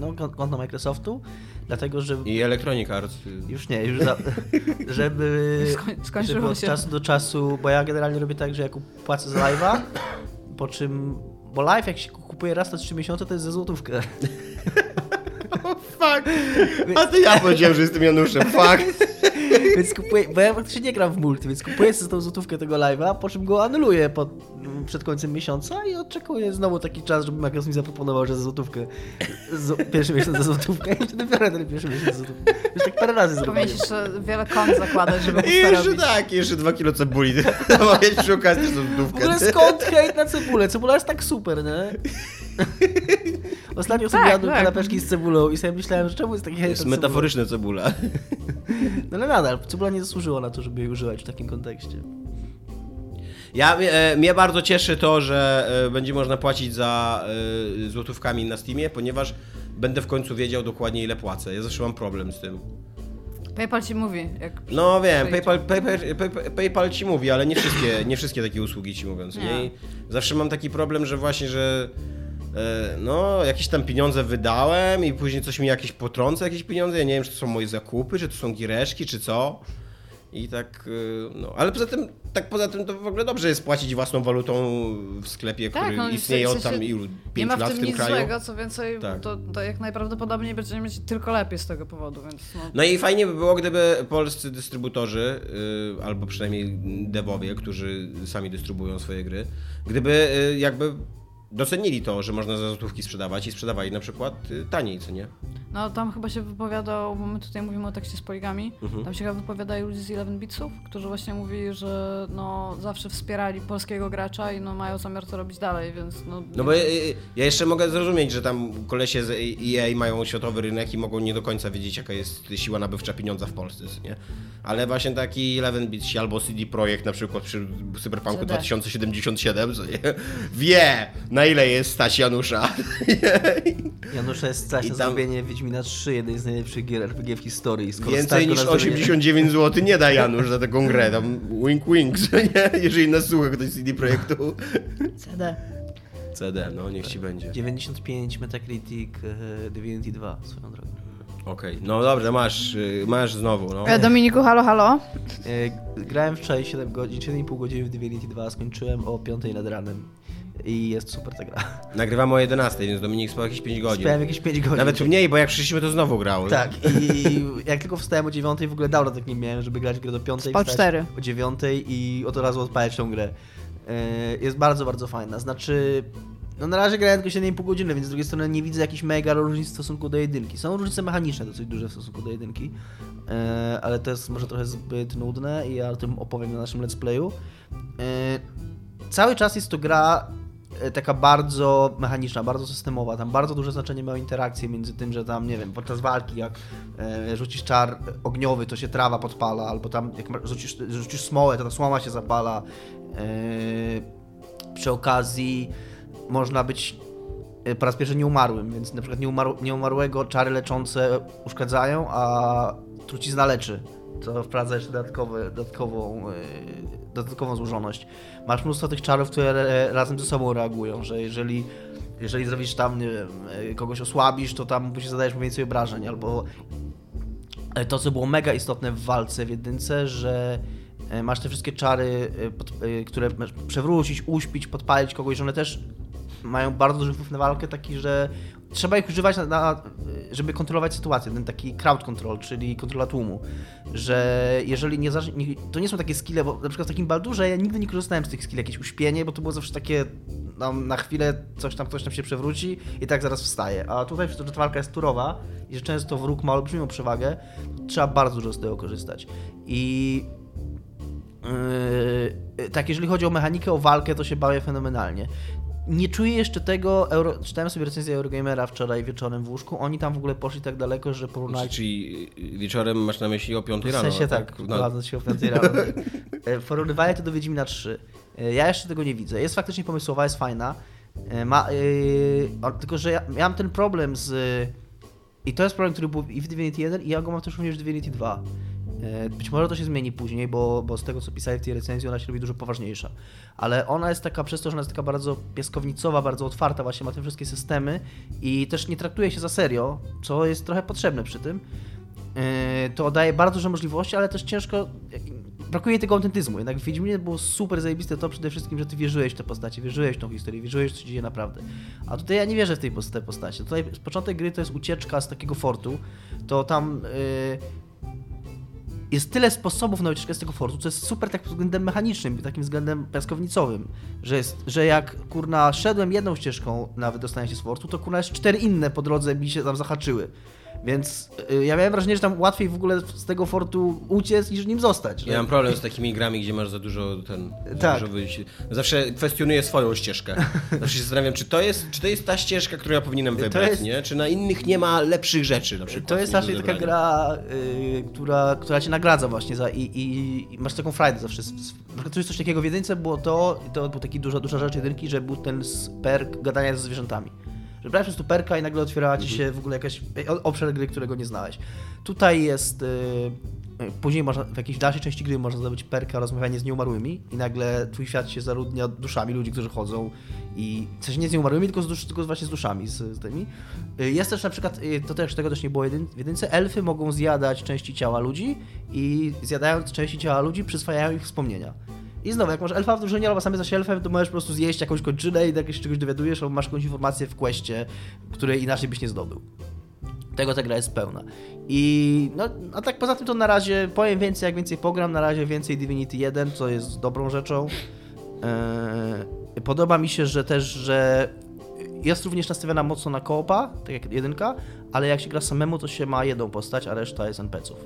no, kont- konto Microsoftu, dlatego że I Electronic Arts. już nie, już za, żeby, Skoń- żeby od się. czasu do czasu, bo ja generalnie robię tak, że ja płacę za live'a, po czym, bo live jak się kupuje raz na 3 miesiące to jest za złotówkę. Fuck! A to ja powiedziałem, że jestem Januszem. Fuck! Więc kupuję, bo ja faktycznie nie gram w multi, więc kupuję sobie tą złotówkę tego live'a, po czym go anuluję po, przed końcem miesiąca i oczekuję znowu taki czas, żeby Microsoft mi zaproponował, że za złotówkę, z, pierwszy miesiąc za złotówkę i wtedy biorę ten pierwszy miesiąc za złotówkę. Już tak parę razy zrobiłem. Powinieneś jeszcze wiele kont zakładać, żeby I jeszcze tak, jeszcze dwa kilo cebuli. Zamawiać przy okazji W złotówkę. ogóle skąd hejt na cebulę? Cebula jest tak super, nie? Ostatnio sobie Tak, jadłem tak. kanapeczki z cebulą i sobie myślałem, że czemu jest taki jest metaforyczna cebula. No ale nadal, cebula nie zasłużyła na to, żeby jej używać w takim kontekście. Ja, e, mnie bardzo cieszy to, że e, będzie można płacić za e, złotówkami na Steamie, ponieważ będę w końcu wiedział dokładnie ile płacę. Ja zawsze mam problem z tym. PayPal ci mówi, jak No wiem. PayPal, PayPal, PayPal, PayPal ci mówi, ale nie wszystkie, nie wszystkie takie usługi ci mówią. Nie? Nie. Zawsze mam taki problem, że właśnie, że no, jakieś tam pieniądze wydałem i później coś mi jakieś potrąca, jakieś pieniądze. Ja nie wiem, czy to są moje zakupy, czy to są giereczki, czy co. I tak, e, no, ale poza tym, tak poza tym to w ogóle dobrze jest płacić własną walutą w sklepie, Tak, który no w istnieje od tam ilu, Nie 5 ma w lat tym w tym nic kraju. złego, co więcej, Tak. to, to jak najprawdopodobniej będziemy mieć tylko lepiej z tego powodu, więc no, No i fajnie by było, gdyby polscy dystrybutorzy, y, albo przynajmniej devowie, którzy sami dystrybuują swoje gry, gdyby y, jakby docenili to, że można za złotówki sprzedawać i sprzedawali na przykład y, taniej, co nie? No tam chyba się wypowiadał, bo my tutaj mówimy o tekście z poligami, Mhm. tam się chyba wypowiadają ludzie z 11 bitsów, którzy właśnie mówili, że no zawsze wspierali polskiego gracza i no mają zamiar to robić dalej, więc no... No bo y, ja jeszcze mogę zrozumieć, że tam kolesie z EA mają światowy rynek i mogą nie do końca wiedzieć, jaka jest siła nabywcza pieniądza w Polsce, nie? Ale właśnie taki 11 bits albo CD Projekt na przykład przy Cyberpunku CD. 2077, co nie? Wie, na ile jest stać Janusza. Janusz jest stać I na tam- zrobienie Wiedźmina 3, jednej z najlepszych gier RPG w historii. Skoro Więcej niż na zrobienie- 89 zł nie da Janusz za taką grę, tam wink wink, co nie? Jeżeli nas słucha ktoś z CD Projektu. CD. CD, no niech ci będzie. 95 Metacritic, e, Divinity 2 swoją drogą. Okej, no dobrze, masz, y, masz znowu, no. E, Dominiku, halo, halo? E, Grałem wczoraj 7 godzin, 7,5 godziny w Divinity 2, skończyłem o 5 nad ranem. I jest super ta gra. Nagrywamy o 11, więc Dominik spał jakieś 5 godzin. Spałem jakieś 5 godzin. Nawet mniej, bo jak przyszliśmy to znowu grał. Tak, i jak tylko wstałem o 9 w ogóle dawno tak nie miałem, żeby grać grę do 5 Spał wstać cztery. o 9 i od razu odpalać tą grę. E, Jest bardzo, bardzo fajna. Znaczy, no na razie grałem tylko 7,5 godziny, więc z drugiej strony nie widzę jakichś mega różnic w stosunku do jedynki. Są różnice mechaniczne dosyć duże w stosunku do jedynki, e, ale to jest może trochę zbyt nudne i ja o tym opowiem na naszym let's playu. E, Cały czas jest to gra taka bardzo mechaniczna, bardzo systemowa. Tam bardzo duże znaczenie mają interakcje między tym, że tam, nie wiem, podczas walki jak e, rzucisz czar ogniowy, to się trawa podpala, albo tam jak rzucisz, rzucisz smołę, to ta słoma się zapala. E, przy okazji można być e, po raz pierwszy nieumarłym, więc na przykład nieumarł, nieumarłego czary leczące uszkadzają, a trucizna leczy. To wprowadza jeszcze dodatkowe, dodatkową, yy, dodatkową złożoność. Masz mnóstwo tych czarów, które e, razem ze sobą reagują, że jeżeli, jeżeli zrobisz tam, nie wiem, e, kogoś osłabisz, to tam musisz zadajesz więcej obrażeń, albo e, to, co było mega istotne w walce w jedynce, że e, masz te wszystkie czary, e, e, które przewrócić, uśpić, podpalić kogoś, że one też mają bardzo duży wpływ na walkę, taki, że trzeba ich używać, na, na, żeby kontrolować sytuację, ten taki crowd control, czyli kontrola tłumu, że jeżeli nie, nie to nie są takie skille, bo na przykład w takim Baldurze ja nigdy nie korzystałem z tych skilli, jakieś uśpienie, bo to było zawsze takie no, na chwilę coś tam, ktoś tam się przewróci i tak zaraz wstaje, a tutaj przez to, że ta walka jest turowa i że często wróg ma olbrzymią przewagę, trzeba bardzo dużo z tego korzystać i Yy, tak, jeżeli chodzi o mechanikę, o walkę, to się bawię fenomenalnie. Nie czuję jeszcze tego, Euro... czytałem sobie recenzję Eurogamera wczoraj wieczorem w łóżku, oni tam w ogóle poszli tak daleko, że porównali... Czyli wieczorem masz na myśli o 5 W rano. sensie tak, No. kładąc się o 5 rano. E, Porównywali to do Wiedźmina 3. E, Ja jeszcze tego nie widzę. Jest faktycznie pomysłowa, jest fajna. E, Ma, yy, tylko, że ja, ja mam ten problem z... I to jest problem, który był i w Divinity 1 i ja go mam też również w Divinity 2. E, Być może to się zmieni później, bo, bo z tego co pisali w tej recenzji ona się robi dużo poważniejsza. Ale ona jest taka, przez to, że ona jest taka bardzo piaskownicowa, bardzo otwarta, właśnie ma te wszystkie systemy i też nie traktuje się za serio, co jest trochę potrzebne przy tym. Yy, to daje bardzo dużo możliwości, ale też ciężko. Brakuje tego autentyzmu. Jednak w Wiedźminie było super zajebiste to przede wszystkim, że ty wierzyłeś w te postacie, wierzyłeś w tą historię, wierzyłeś, co się dzieje naprawdę. A tutaj ja nie wierzę w tej post- te postacie. Tutaj początek gry to jest ucieczka z takiego fortu. To tam. Yy, jest tyle sposobów na ucieczkę z tego fortu, co jest super tak pod względem mechanicznym, takim względem piaskownicowym, że jest, że jak kurna szedłem jedną ścieżką na wydostanie się z fortu, to kurna jeszcze cztery inne po drodze mi się tam zahaczyły. Więc y, ja miałem wrażenie, że tam łatwiej w ogóle z tego fortu uciec niż nim zostać. Ja mam problem z takimi grami, gdzie masz za dużo ten. za Tak. Dużo wyjść. Zawsze kwestionuję swoją ścieżkę. Zawsze się zastanawiam, czy to jest, czy to jest ta ścieżka, którą ja powinienem wybrać, jest- nie? Czy na innych nie ma lepszych rzeczy na przykład. To jest raczej taka gra, y, która, która cię nagradza właśnie za i, i, i masz taką frajdę zawsze. Na przykład jest coś takiego w jedynce było to, i to był taki duża, duża rzecz jedynki, że był ten perk gadania ze zwierzętami. Że brałeś po prostu perka i nagle otwierała ci się w ogóle jakaś o- obszar gry, którego nie znałeś. Tutaj jest... y, y, Później można, w jakiejś dalszej części gry można zdobyć perka rozmawianie z nieumarłymi i nagle twój świat się zaludnia duszami ludzi, którzy chodzą i w sensie nie z nieumarłymi, tylko, z dusz, tylko właśnie z duszami, z, z tymi. Y, Jest też na przykład, y, to też tego też nie było jedyn, w jedynce, elfy mogą zjadać części ciała ludzi i zjadając części ciała ludzi przyswajają ich wspomnienia. I znowu, jak masz elfa w drużynie albo sam jesteś elfem, to możesz po prostu zjeść jakąś kończynę i jakieś czegoś dowiadujesz, albo masz jakąś informację w questie, której inaczej byś nie zdobył. Tego ta gra jest pełna. I no, a tak poza tym to na razie powiem więcej, jak więcej pogram, na razie więcej Divinity 1, co jest dobrą rzeczą. Eee, podoba mi się, że też, że jest również nastawiona mocno na koopa, tak jak jedynka, ale jak się gra samemu, to się ma jedną postać, a reszta jest NPC-ów.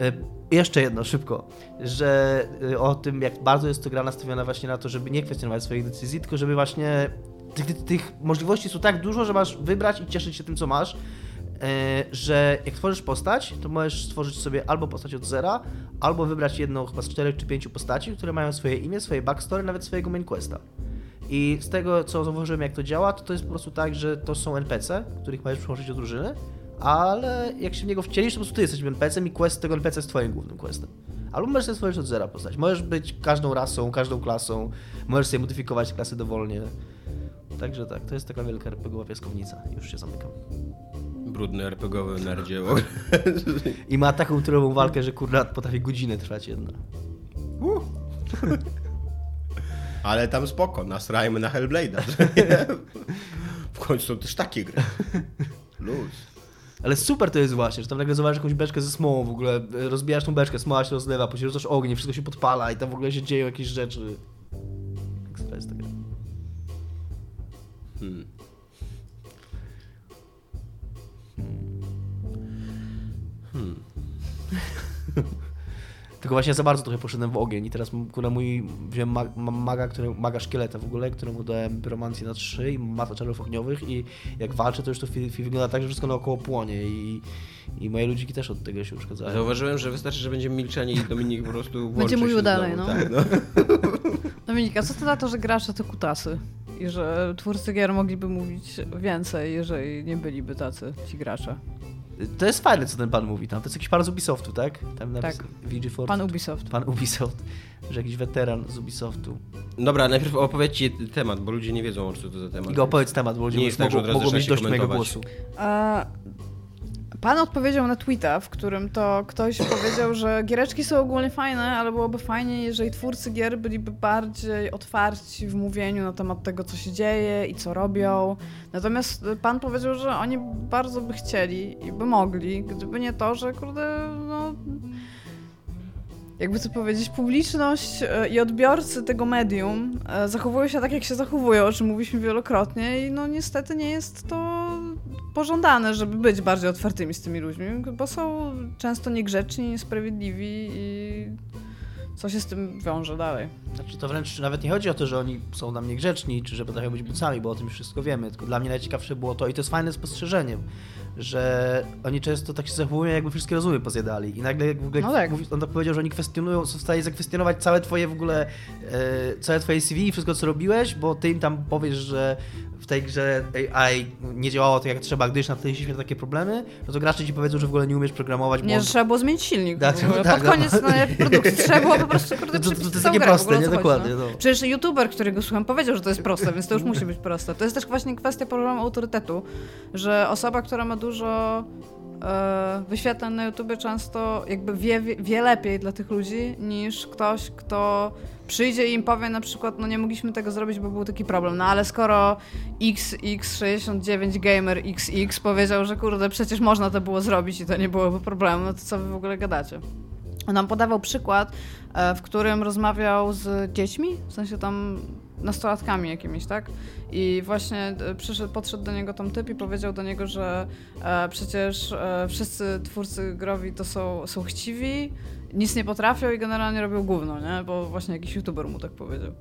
E, Jeszcze jedno, szybko, że e, o tym, jak bardzo jest to gra nastawiona właśnie na to, żeby nie kwestionować swoich decyzji, tylko żeby właśnie tych, tych, możliwości są tak dużo, że masz wybrać i cieszyć się tym, co masz, e, że jak tworzysz postać, to możesz stworzyć sobie albo postać od zera, albo wybrać jedną chyba z czterech czy pięciu postaci, które mają swoje imię, swoje backstory, nawet swojego main questa. I z tego, co zauważyłem, jak to działa, to to jest po prostu tak, że to są NPC, których możesz przyłączyć do drużyny, ale jak się w niego wcielisz, to po prostu ty jesteś NPC-em i quest tego NPC jest twoim głównym questem. Albo możesz sobie stworzyć od zera postać. Możesz być każdą rasą, każdą klasą, możesz sobie modyfikować klasy dowolnie. Także tak, to jest taka wielka RPGowa piaskownica. Już się zamykam. Brudny RPGowy nerdzie. I ma taką turową walkę, że kurwa potrafi godzinę trwać jedna. Ale tam spoko, nasrajmy na Hellblade'a. w końcu są też takie gry. Luz. Ale super to jest właśnie, że tam nagle zobaczysz jakąś beczkę ze smołą w ogóle, e, rozbijasz tą beczkę, smoła się rozlewa, później ogień, wszystko się podpala i tam w ogóle się dzieją jakieś rzeczy. Ekstra jest ta gra. Hmm. Tylko właśnie za bardzo trochę poszedłem w ogień i teraz kurwa mój, wziąłem ma, mam maga, który, maga szkieleta w ogóle, któremu dałem pyromancję na 3 i masa czarów ogniowych i jak walczę to już to fi- fi- wygląda tak, że wszystko naokoło płonie i, i moje ludziki też od tego się uszkadzają. Zauważyłem, że wystarczy, że będziemy milczeni i Dominik po prostu włączy mówił dalej, znowu. no. Tak, no. Dominika, co ty na to, że gracze to kutasy? I że twórcy gier mogliby mówić więcej, jeżeli nie byliby tacy ci gracze. To jest fajne, co ten pan mówi tam. To jest jakiś pan z Ubisoftu, tak? Tam Tak. VG4. Pan Ubisoft. Pan Ubisoft. Że jakiś weteran z Ubisoftu. Dobra, najpierw opowiedzcie temat, bo ludzie nie wiedzą, co to za temat. I go opowiedz temat, bo ludzie Nie jest tak, mogą, od razu mogą mieć dość mojego głosu. E, Pan odpowiedział na tweeta, w którym to ktoś powiedział, że giereczki są ogólnie fajne, ale byłoby fajnie, jeżeli twórcy gier byliby bardziej otwarci w mówieniu na temat tego, co się dzieje i co robią. Natomiast pan powiedział, że oni bardzo by chcieli i by mogli, gdyby nie to, że kurde, no jakby co powiedzieć, publiczność e, i odbiorcy tego medium e, zachowują się tak, jak się zachowują, o czym mówiliśmy wielokrotnie i no niestety nie jest to pożądane, żeby być bardziej otwartymi z tymi ludźmi, bo są często niegrzeczni, niesprawiedliwi i co się z tym wiąże dalej. Znaczy to wręcz nawet nie chodzi o to, że oni są nam niegrzeczni, czy że potrafią być bucami, bo o tym już wszystko wiemy. Tylko dla mnie najciekawsze było to, i to jest fajne spostrzeżeniem, że oni często tak się zachowują, jakby wszystkie rozumy pozjadali. I nagle w ogóle No tak. on tak powiedział, że oni kwestionują, są w stanie zakwestionować całe twoje w ogóle, e, całe twoje CV i wszystko co robiłeś, bo ty im tam powiesz, że w tej grze AI nie działało tak jak trzeba, gdyż na takie problemy, no to gracze ci powiedzą, że w ogóle nie umiesz programować, bo Nie, że trzeba było zmienić silnik. Tak, tak, Pod no. koniec najlepiej produkcji trzeba było po prostu kurde, To- to- to takie grę, proste, nie? Dokładnie, No. no. Przecież youtuber, którego słucham, powiedział, że to jest proste, więc to już musi być proste. To jest też właśnie kwestia problemu autorytetu, że osoba, która ma dużo e, wyświetleń na YouTubie często jakby wie, wie, wie lepiej dla tych ludzi niż ktoś, kto przyjdzie i im powie na przykład, no nie mogliśmy tego zrobić, bo był taki problem. No ale skoro XX69 Gamer XX powiedział, że kurde, przecież można to było zrobić i to nie byłoby problemu, no to co wy w ogóle gadacie? On nam podawał przykład, e, w którym rozmawiał z dziećmi, w sensie tam nastolatkami jakimiś, tak? I właśnie e, przyszedł, podszedł do niego tam typ i powiedział do niego, że e, przecież e, wszyscy twórcy growi to są, są chciwi, nic nie potrafią i generalnie robią gówno, nie? Bo właśnie jakiś youtuber mu tak powiedział.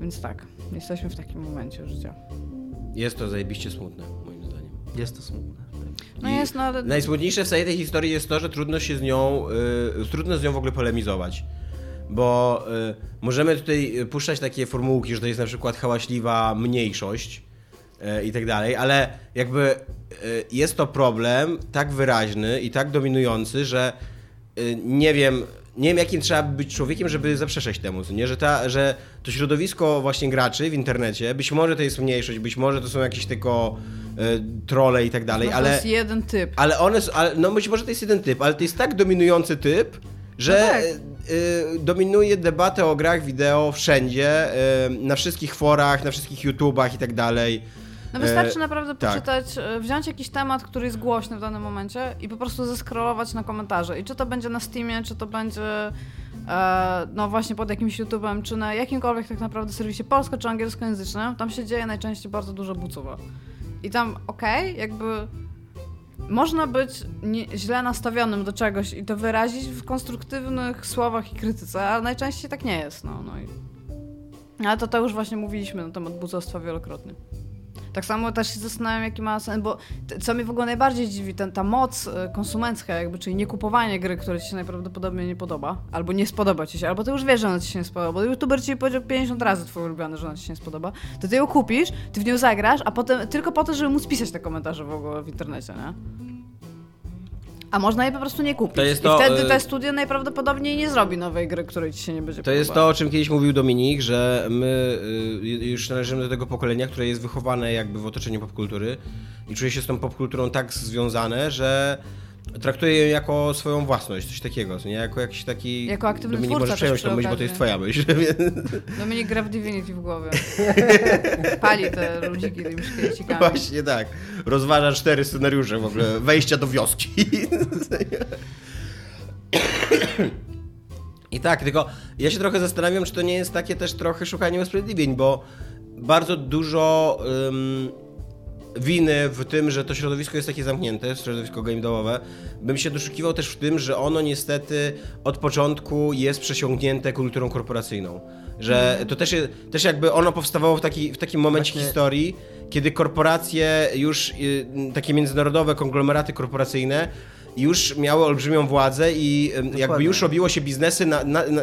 Więc tak, jesteśmy w takim momencie życia. Jest to zajebiście smutne, moim zdaniem. jest to smutne. No jest, no ale... Najsmutniejsze w całej tej historii jest to, że trudno się z nią, y, trudno z nią w ogóle polemizować. Bo y, możemy tutaj puszczać takie formułki, że to jest na przykład hałaśliwa mniejszość y, i tak dalej, ale jakby jest to problem tak wyraźny i tak dominujący, że nie wiem, nie wiem jakim trzeba być człowiekiem, żeby zaprzeczać temu, nie? Że, ta, że to środowisko właśnie graczy w internecie, być może to jest mniejszość, być może to są jakieś tylko y, trolle i tak dalej, no to ale... jest jeden typ. Ale one, s- ale, no być może to jest jeden typ, ale to jest tak dominujący typ, że No tak. y, y, dominuje debatę o grach wideo wszędzie, na wszystkich forach, na wszystkich YouTubach i tak dalej. No wystarczy E, naprawdę tak. poczytać, e, wziąć jakiś temat, który jest głośny w danym momencie i po prostu zeskrolować na komentarze. I czy to będzie na Steamie, czy to będzie e, no właśnie pod jakimś YouTube'em, czy na jakimkolwiek tak naprawdę serwisie polsko czy angielskojęzycznym, tam się dzieje najczęściej bardzo dużo bucowa. I tam okej, jakby można być nie, źle nastawionym do czegoś i to wyrazić w konstruktywnych słowach i krytyce, ale najczęściej tak nie jest. No, no i... Ale to, to już właśnie mówiliśmy na temat bucostwa wielokrotnie. Tak samo też się zastanawiam, jaki ma sens, bo co mnie w ogóle najbardziej dziwi, ten, ta moc e, konsumencka jakby, czyli nie kupowanie gry, która ci się najprawdopodobniej nie podoba, albo nie spodoba ci się, albo ty już wiesz, że ona ci się nie spodoba, bo youtuber ci powiedział 50 razy twój ulubiony, że ona ci się nie spodoba, to ty ją kupisz, ty w nią zagrasz, a potem tylko po to, żeby móc pisać te komentarze w ogóle w internecie, nie? A można jej po prostu nie kupić. To jest I to, wtedy e, te studio najprawdopodobniej nie zrobi nowej gry, której ci się nie będzie To jest to, o czym kiedyś mówił Dominik, że my y, już należymy do tego pokolenia, które jest wychowane jakby w otoczeniu popkultury i czuje się z tą popkulturą tak związane, że traktuje ją jako swoją własność, coś takiego, nie? Jako jakiś taki... Jako aktywny Dominik, twórca możesz przejąć tą myśl, bo to jest twoja myśl. Dominik gra w Divinity w głowie. Pali te ludziki tymi szkielecikami. Właśnie tak. Rozważa cztery scenariusze w ogóle wejścia do wioski. I tak, tylko ja się trochę zastanawiam, czy to nie jest takie też trochę szukanie usprawiedliwień, bo bardzo dużo ym, winy w tym, że to środowisko jest takie zamknięte, środowisko game devowe, bym się doszukiwał też w tym, że ono niestety od początku jest przesiągnięte kulturą korporacyjną. Że to też, jest, też jakby ono powstawało w, taki, w takim momencie Właśnie- historii, kiedy korporacje już, y, takie międzynarodowe konglomeraty korporacyjne już miały olbrzymią władzę i em, jakby Dokładnie. już robiło się biznesy na, na, na,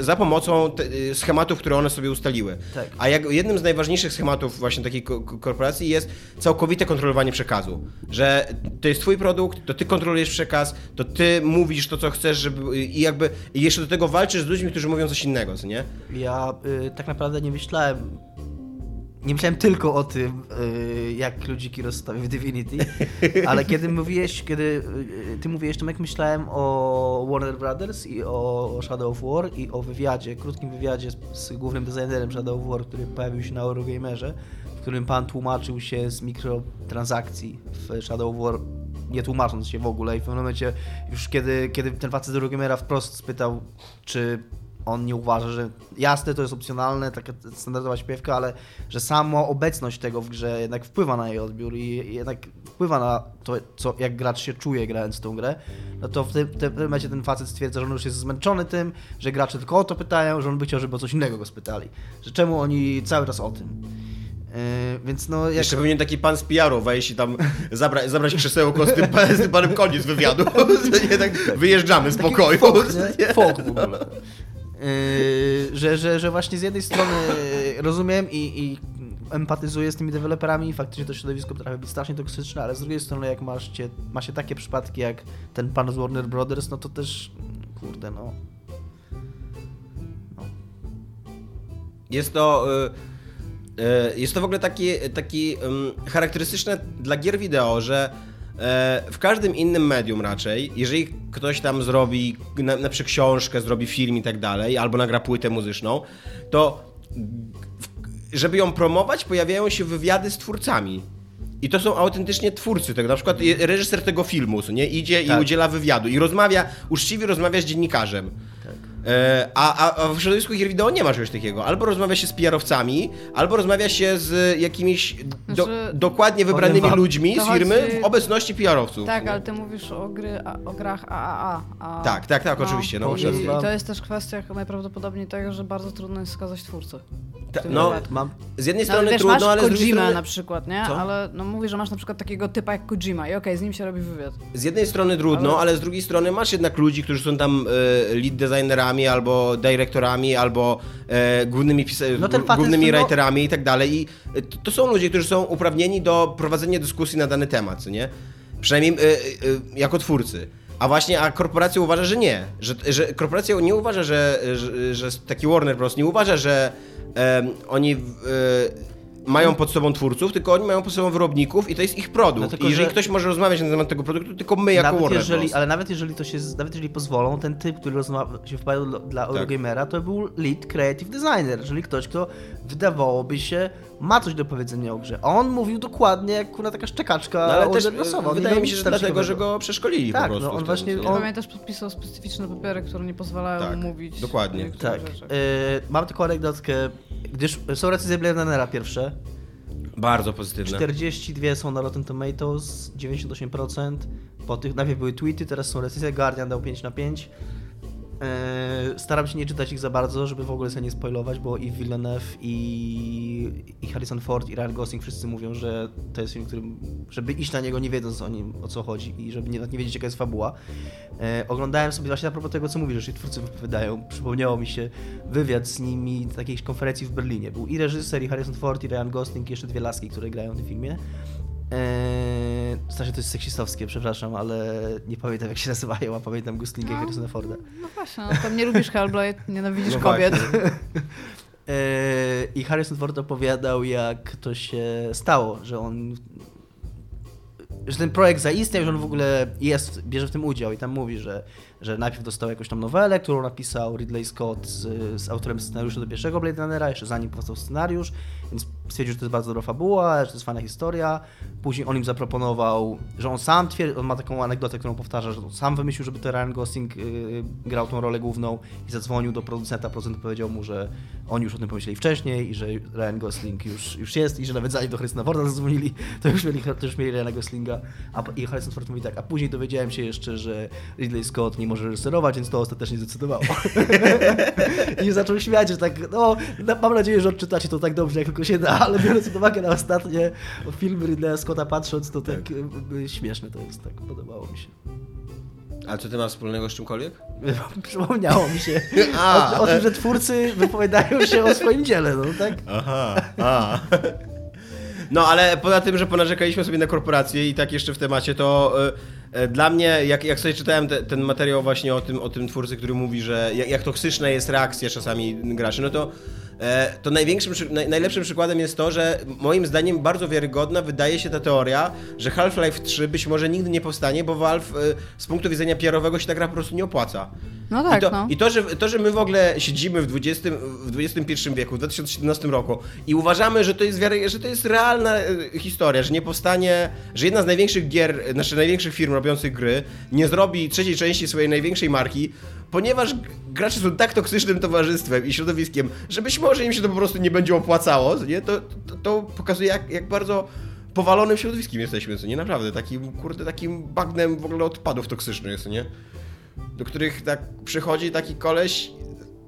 za pomocą te, y, schematów, które one sobie ustaliły. Tak. A jak, jednym z najważniejszych schematów właśnie takiej ko- ko- korporacji jest całkowite kontrolowanie przekazu. Że to jest twój produkt, to ty kontrolujesz przekaz, to ty mówisz to, co chcesz, żeby i jakby i jeszcze do tego walczysz z ludźmi, którzy mówią coś innego, co nie? Ja y, tak naprawdę nie myślałem. Nie myślałem tylko o tym, y, jak ludziki rozstawię w Divinity, ale kiedy mówiłeś, kiedy y, ty mówiłeś, to jak myślałem o Warner Brothers i o Shadow of War i o wywiadzie, krótkim wywiadzie z, z głównym designerem Shadow of War, który pojawił się na Eurogamerze, w którym pan tłumaczył się z mikrotransakcji w Shadow of War, nie tłumacząc się w ogóle i w pewnym momencie już kiedy, kiedy ten facet z Eurogamera wprost spytał, czy on nie uważa, że jasne, to jest opcjonalne, taka standardowa śpiewka, ale że samo obecność tego w grze jednak wpływa na jej odbiór i jednak wpływa na to, co, jak gracz się czuje grając w tą grę, no to w tym, w tym momencie ten facet stwierdza, że on już jest zmęczony tym, że gracze tylko o to pytają, że on by chciał, żeby o coś innego go spytali. Że czemu oni cały czas o tym. Yy, więc no jak... Jeszcze powinien taki pan z PR-u wejść i tam zabra, zabrać krzesełko z tym, z tym panem koniec wywiadu. nie, tak, wyjeżdżamy z pokoju. Folk, nie? Folk w ogóle. Yy, że, że, że właśnie z jednej strony rozumiem i, i empatyzuję z tymi deweloperami, faktycznie to środowisko potrafi być strasznie toksyczne, ale z drugiej strony jak masz, cię, ma się takie przypadki jak ten pan z Warner Brothers, no to też, kurde no, Jest to. y, y, Jest to w ogóle taki, taki ym, charakterystyczne dla gier wideo, że w każdym innym medium raczej, jeżeli ktoś tam zrobi na, na przykład książkę, zrobi film i tak dalej, albo nagra płytę muzyczną, to żeby ją promować, pojawiają się wywiady z twórcami. I to są autentycznie twórcy tego. Na przykład reżyser tego filmu, nie idzie i Tak. udziela wywiadu i rozmawia, uczciwie rozmawia z dziennikarzem. E, a, a, a w środowisku gier wideo nie ma czegoś takiego. Albo rozmawia się z PR-owcami, albo rozmawia się z jakimiś do, Znaczy, dokładnie wybranymi wam, ludźmi z firmy chodzi- w obecności PR-owców. Tak, ale ty mówisz o, gry, a, o grach AAA. A, Tak, tak, tak, oczywiście, no, i, to jest też kwestia najprawdopodobniej tego, że bardzo trudno jest skazać twórcę. Ta- no, mam, z jednej No, strony wiesz, trudno, ale z drugiej Kojima strony... na przykład, nie? Co? Ale no mówi, że masz na przykład takiego typa jak Kojima i okej, z nim się robi wywiad. Z jednej strony trudno, ale... Ale- z drugiej strony masz jednak ludzi, którzy są tam e, lead designerami, albo dyrektorami, albo e, głównymi, pisa- No głównymi no- writerami i tak dalej. I e, to, są ludzie, którzy są uprawnieni do prowadzenia dyskusji na dany temat, co nie? Przynajmniej e, e, jako twórcy. A właśnie, a korporacja uważa, że nie. Że, że korporacja nie uważa, że, że, że taki Warner Bros. nie uważa, że oni mają pod sobą twórców, tylko oni mają pod sobą wyrobników i to jest ich produkt. No I jeżeli że- ktoś może rozmawiać na temat tego produktu, tylko my jako nawet Warner jeżeli, Bros. ale nawet jeżeli to się, nawet jeżeli pozwolą, ten typ, który rozmawia, się wpadł dla- dla Tak. Eurogamera, to był lead creative designer, czyli ktoś, kto wydawałoby się ma coś do powiedzenia o grze. A on mówił dokładnie jak kurna taka szczekaczka No, ale też nie wydaje mi się, że dlatego, że go przeszkolili Tak, po prostu. no on właśnie- nie? on- Pamiętasz, podpisał specyficzne papiery, które nie pozwalają Tak, mu mówić dokładnie. Tak. E, mam taką anegdotkę, gdyż są recenzje Blade Runnera pierwsze. Bardzo pozytywne. 42 są na Rotten Tomatoes, 98%. Po tych najpierw były tweety, teraz są recenzje. Guardian dał 5 na 5. Eee, staram się nie czytać ich za bardzo, żeby w ogóle sobie nie spoilować, bo i Villeneuve, i, i Harrison Ford, i Ryan Gosling wszyscy mówią, że to jest film, którym, żeby iść na niego nie wiedząc o nim, o co chodzi i żeby nie, nie wiedzieć jaka jest fabuła. Eee, oglądałem sobie właśnie a propos tego, co mówisz, że się twórcy wypowiadają. Przypomniało mi się wywiad z nimi na takiej konferencji w Berlinie. Był i reżyser, i Harrison Ford, i Ryan Gosling, i jeszcze dwie laski, które grają w tym filmie. Eee, znaczy to jest seksistowskie, przepraszam, ale nie pamiętam jak się nazywają, a pamiętam Goslinga i No. Harrisona Forda. No właśnie, no, tam nie lubisz Hellblade, nienawidzisz No kobiet. Eee, I Harrison Ford opowiadał, jak to się stało, że on. że ten projekt zaistniał, że on w ogóle jest, bierze w tym udział i tam mówi, że, że najpierw dostał jakąś tam nowelę, którą napisał Ridley Scott z, z autorem scenariusza do pierwszego Blade Runnera, jeszcze zanim powstał scenariusz, więc stwierdził, że to jest bardzo dobra fabuła, że to jest fajna historia. Później on im zaproponował, że on sam twierdzi, on ma taką anegdotę, którą powtarza, że on sam wymyślił, żeby to Ryan Gosling yy, grał tą rolę główną i zadzwonił do producenta, producent powiedział mu, że oni już o tym pomyśleli wcześniej i że Ryan Gosling już, już jest i że nawet zanim do Harrisona Forda zadzwonili, to już mieli, to już mieli Ryana Goslinga. A, I Harrison Ford mówi tak, a później dowiedziałem się jeszcze, że Ridley Scott nie może reżyserować, więc to ostatecznie zdecydowało. I zaczął śmiać, że tak, no, mam nadzieję, że odczytacie to tak dobrze, jak tylko się da, ale biorąc pod uwagę na ostatnie filmy Ridleya Scotta patrząc, to tak, y, śmieszne to jest, tak podobało mi się. A co ty masz wspólnego z czymkolwiek? Przypomniało mi się A. o, o tym, że twórcy wypowiadają się o swoim dziele, no tak? Aha, a. No, ale poza tym, że ponarzekaliśmy sobie na korporacje i tak jeszcze w temacie, to y, dla mnie, jak, jak sobie czytałem te, ten materiał właśnie o tym, o tym twórcy, który mówi, że jak, jak toksyczna jest reakcja czasami graczy, no to e, to największym, najlepszym przykładem jest to, że moim zdaniem bardzo wiarygodna wydaje się ta teoria, że Half-Life 3 być może nigdy nie powstanie, bo Valve y, z punktu widzenia PR-owego się ta gra po prostu nie opłaca. No tak, I to, no. i to, że, to, że my w ogóle siedzimy w, 20, w XXI wieku, w 2017 roku i uważamy, że to jest, wiary, że to jest realna e, historia, że nie powstanie, że jedna z największych gier, znaczy największych firm robiących gry nie zrobi trzeciej części swojej największej marki, ponieważ gracze są tak toksycznym towarzystwem i środowiskiem, że być może im się to po prostu nie będzie opłacało, nie? To, to, to pokazuje jak, jak bardzo powalonym środowiskiem jesteśmy, co nie? Naprawdę, takim, kurde, takim bagnem w ogóle odpadów toksycznych jest, nie? Do których tak przychodzi taki koleś,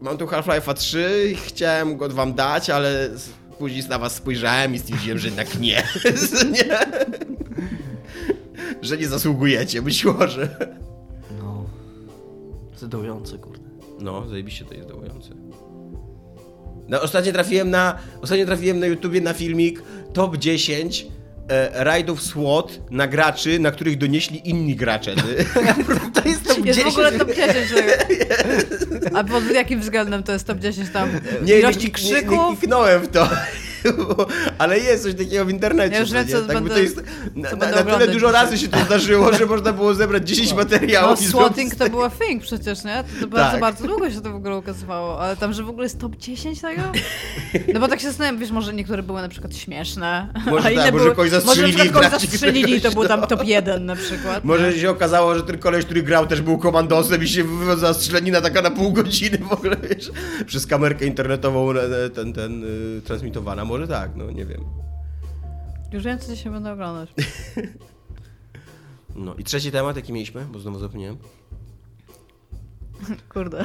mam tu Half-Life'a 3 i chciałem go wam dać, ale później na was spojrzałem i stwierdziłem, że jednak nie. nie. że nie zasługujecie, być może. No. Zdedujące, kurde. No, zajebiście to jest dołujące. No, ostatnio trafiłem na, ostatnio trafiłem na YouTubie na filmik Top 10 e, rajdów SWAT na graczy, na których donieśli inni gracze. To jest top Jest w 10. ogóle top 10 tego. A pod jakim względem to jest top 10 tam? Nie, Ilości nie, nie, krzyków? nie kliknąłem w to. Bo- Ale jest coś takiego w internecie. Ja już wiem, co tak, będę- to jest, na, na, na tyle dużo dzisiaj. razy się to zdarzyło, że można było zebrać 10 No, materiałów i swatting to była thing przecież, nie? To, to bardzo, Tak. bardzo długo się to w ogóle ukazywało, ale tam, że w ogóle jest top 10 tego? No bo tak się zastanawiam, wiesz, może niektóre były na przykład śmieszne, Może a tak, inne może były, kogoś może na zastrzelili kogoś zastrzelili to był tam no. top 1 na przykład. Może się okazało, że ten koleś, który grał, też był komandosem i się wywiązała strzelanina taka na pół godziny w ogóle, wiesz, przez kamerkę internetową e, ten, ten, y, transmitowana. Może tak, no nie wiem. Już wiem, co dzisiaj będę oglądać. No i trzeci temat, jaki mieliśmy, bo znowu zapomniałem. Kurde.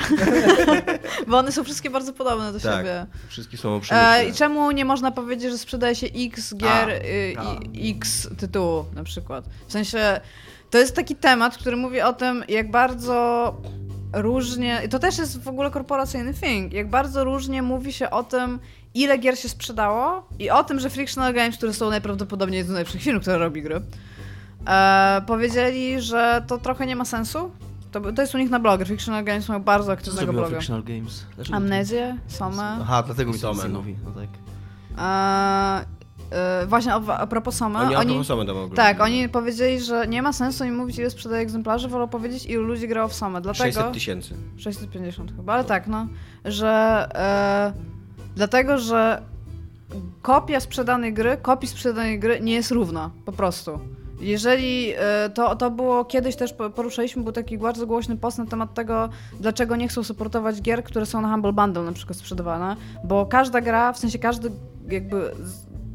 Bo one są wszystkie bardzo podobne do Tak, siebie. wszystkie są E, przemyślane. I czemu nie można powiedzieć, że sprzedaje się X gier y, i X tytułu na przykład? W sensie, to jest taki temat, który mówi o tym, jak bardzo różnie, i to też jest w ogóle korporacyjny thing, jak bardzo różnie mówi się o tym, ile gier się sprzedało i o tym, że Frictional Games, które są najprawdopodobniej jedną z najlepszych firm, które robi gry, e, powiedzieli, że to trochę nie ma sensu. To, to jest u nich na blogu. Frictional Games mają bardzo Co aktywnego zrobiło bloga. Fictional Games? Dlaczego Amnezję, Somę. Aha, dlatego mi to Somę, mówi. No tak. Eee, e, właśnie a, a propos Soma, Oni, oni, oni, oni, to tak, oni powiedzieli, że nie ma sensu im mówić ile sprzedaje egzemplarzy, wolą powiedzieć ilu ludzi grało w Somę, dlatego... 600 tysięcy. 650 chyba, ale tak, no, że e, dlatego, że kopia sprzedanej gry, kopii sprzedanej gry nie jest równa, po prostu. Jeżeli e, to, to było kiedyś też po- poruszaliśmy, był taki bardzo głośny post na temat tego, dlaczego nie chcą supportować gier, które są na Humble Bundle na przykład sprzedawane, bo każda gra, w sensie każdy jakby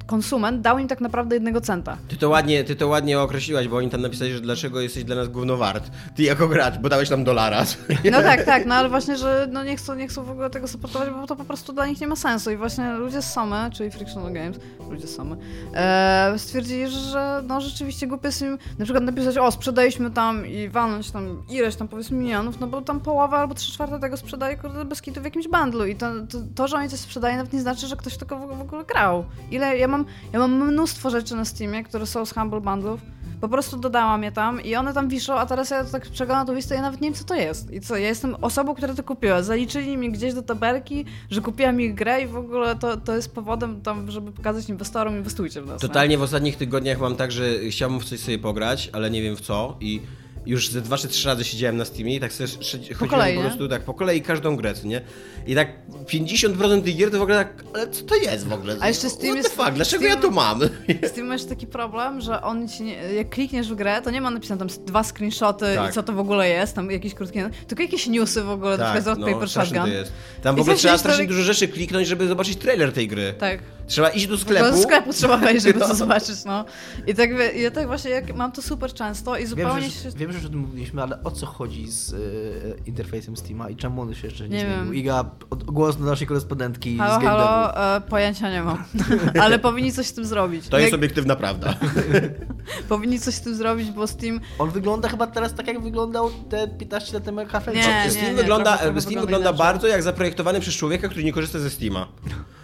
konsument dał im tak naprawdę jednego centa. Ty to ładnie, ty to ładnie określiłaś, bo oni tam napisali, że dlaczego jesteś dla nas gówno wart. Ty jako gracz, bo dałeś nam dolara. No tak, tak, no ale właśnie, że no nie chcą, nie chcą w ogóle tego supportować, bo to po prostu dla nich nie ma sensu. I właśnie ludzie z Somy, czyli Frictional Games, ludzie z Somy, e, stwierdzili, że no rzeczywiście głupie jest im na przykład napisać, o sprzedaliśmy tam i walnąć tam ileś tam powiedzmy milionów, no bo tam połowa albo trzy czwarte tego sprzedaje kurde bez kitu w jakimś bundlu i to, to, to, że oni coś sprzedają nawet nie znaczy, że ktoś tylko w, w ogóle grał. Ile, ja mam, ja mam mnóstwo rzeczy na Steamie, które są z Humble Bundlów, po prostu dodałam je tam i one tam wiszą, a teraz ja tak przeglądam tą listę i ja nawet nie wiem, co to jest. I co, ja jestem osobą, która to kupiła. Zaliczyli mi gdzieś do tabelki, że kupiłam ich grę i w ogóle to, to jest powodem tam, żeby pokazać inwestorom, inwestujcie w nas. nie? Totalnie w ostatnich tygodniach mam tak, że chciałbym w coś sobie pograć, ale nie wiem w co i już ze dwa czy trzy razy siedziałem na Steamie i tak sobie chodziłem kolei, po nie? prostu tak po kolei każdą grę, nie? I tak 50% tych gier to w ogóle tak, ale co to jest w ogóle? A jeszcze Steam What jest- fuck, dlaczego Steam- ja to mam? Z tym masz taki problem, że on ci nie, jak klikniesz w grę, to nie ma napisane tam dwa screenshoty Tak. i co to w ogóle jest, tam jakieś krótkie, tylko jakieś newsy w ogóle, tak, na przykład z Rock Paper Shotgun. to. Tam w ogóle trzeba strasznie tak- dużo rzeczy kliknąć, żeby zobaczyć trailer tej gry. Tak. Trzeba iść do Do sklepu. sklepu trzeba wejść, żeby No. to zobaczyć, no. I tak, ja tak właśnie, jak mam to super często i Wiem, zupełnie że, się... wiem, że już o tym mówiliśmy, ale o co chodzi z y, interfejsem Steama i czemu on się jeszcze nie, Nie zmienił? wiem. Iga, od, głos do naszej korespondentki Halo, z Game halo, e, pojęcia nie mam. Ale powinni coś z tym zrobić. To jest Jak- obiektywna prawda. Powinni coś z tym zrobić, bo Steam... On wygląda chyba teraz tak, jak wyglądał te 15 lat temu Half-Life Nie, 2. nie, Steam nie, wygląda, Steam wygląda wygląda bardzo jak zaprojektowany przez człowieka, który nie korzysta ze Steama.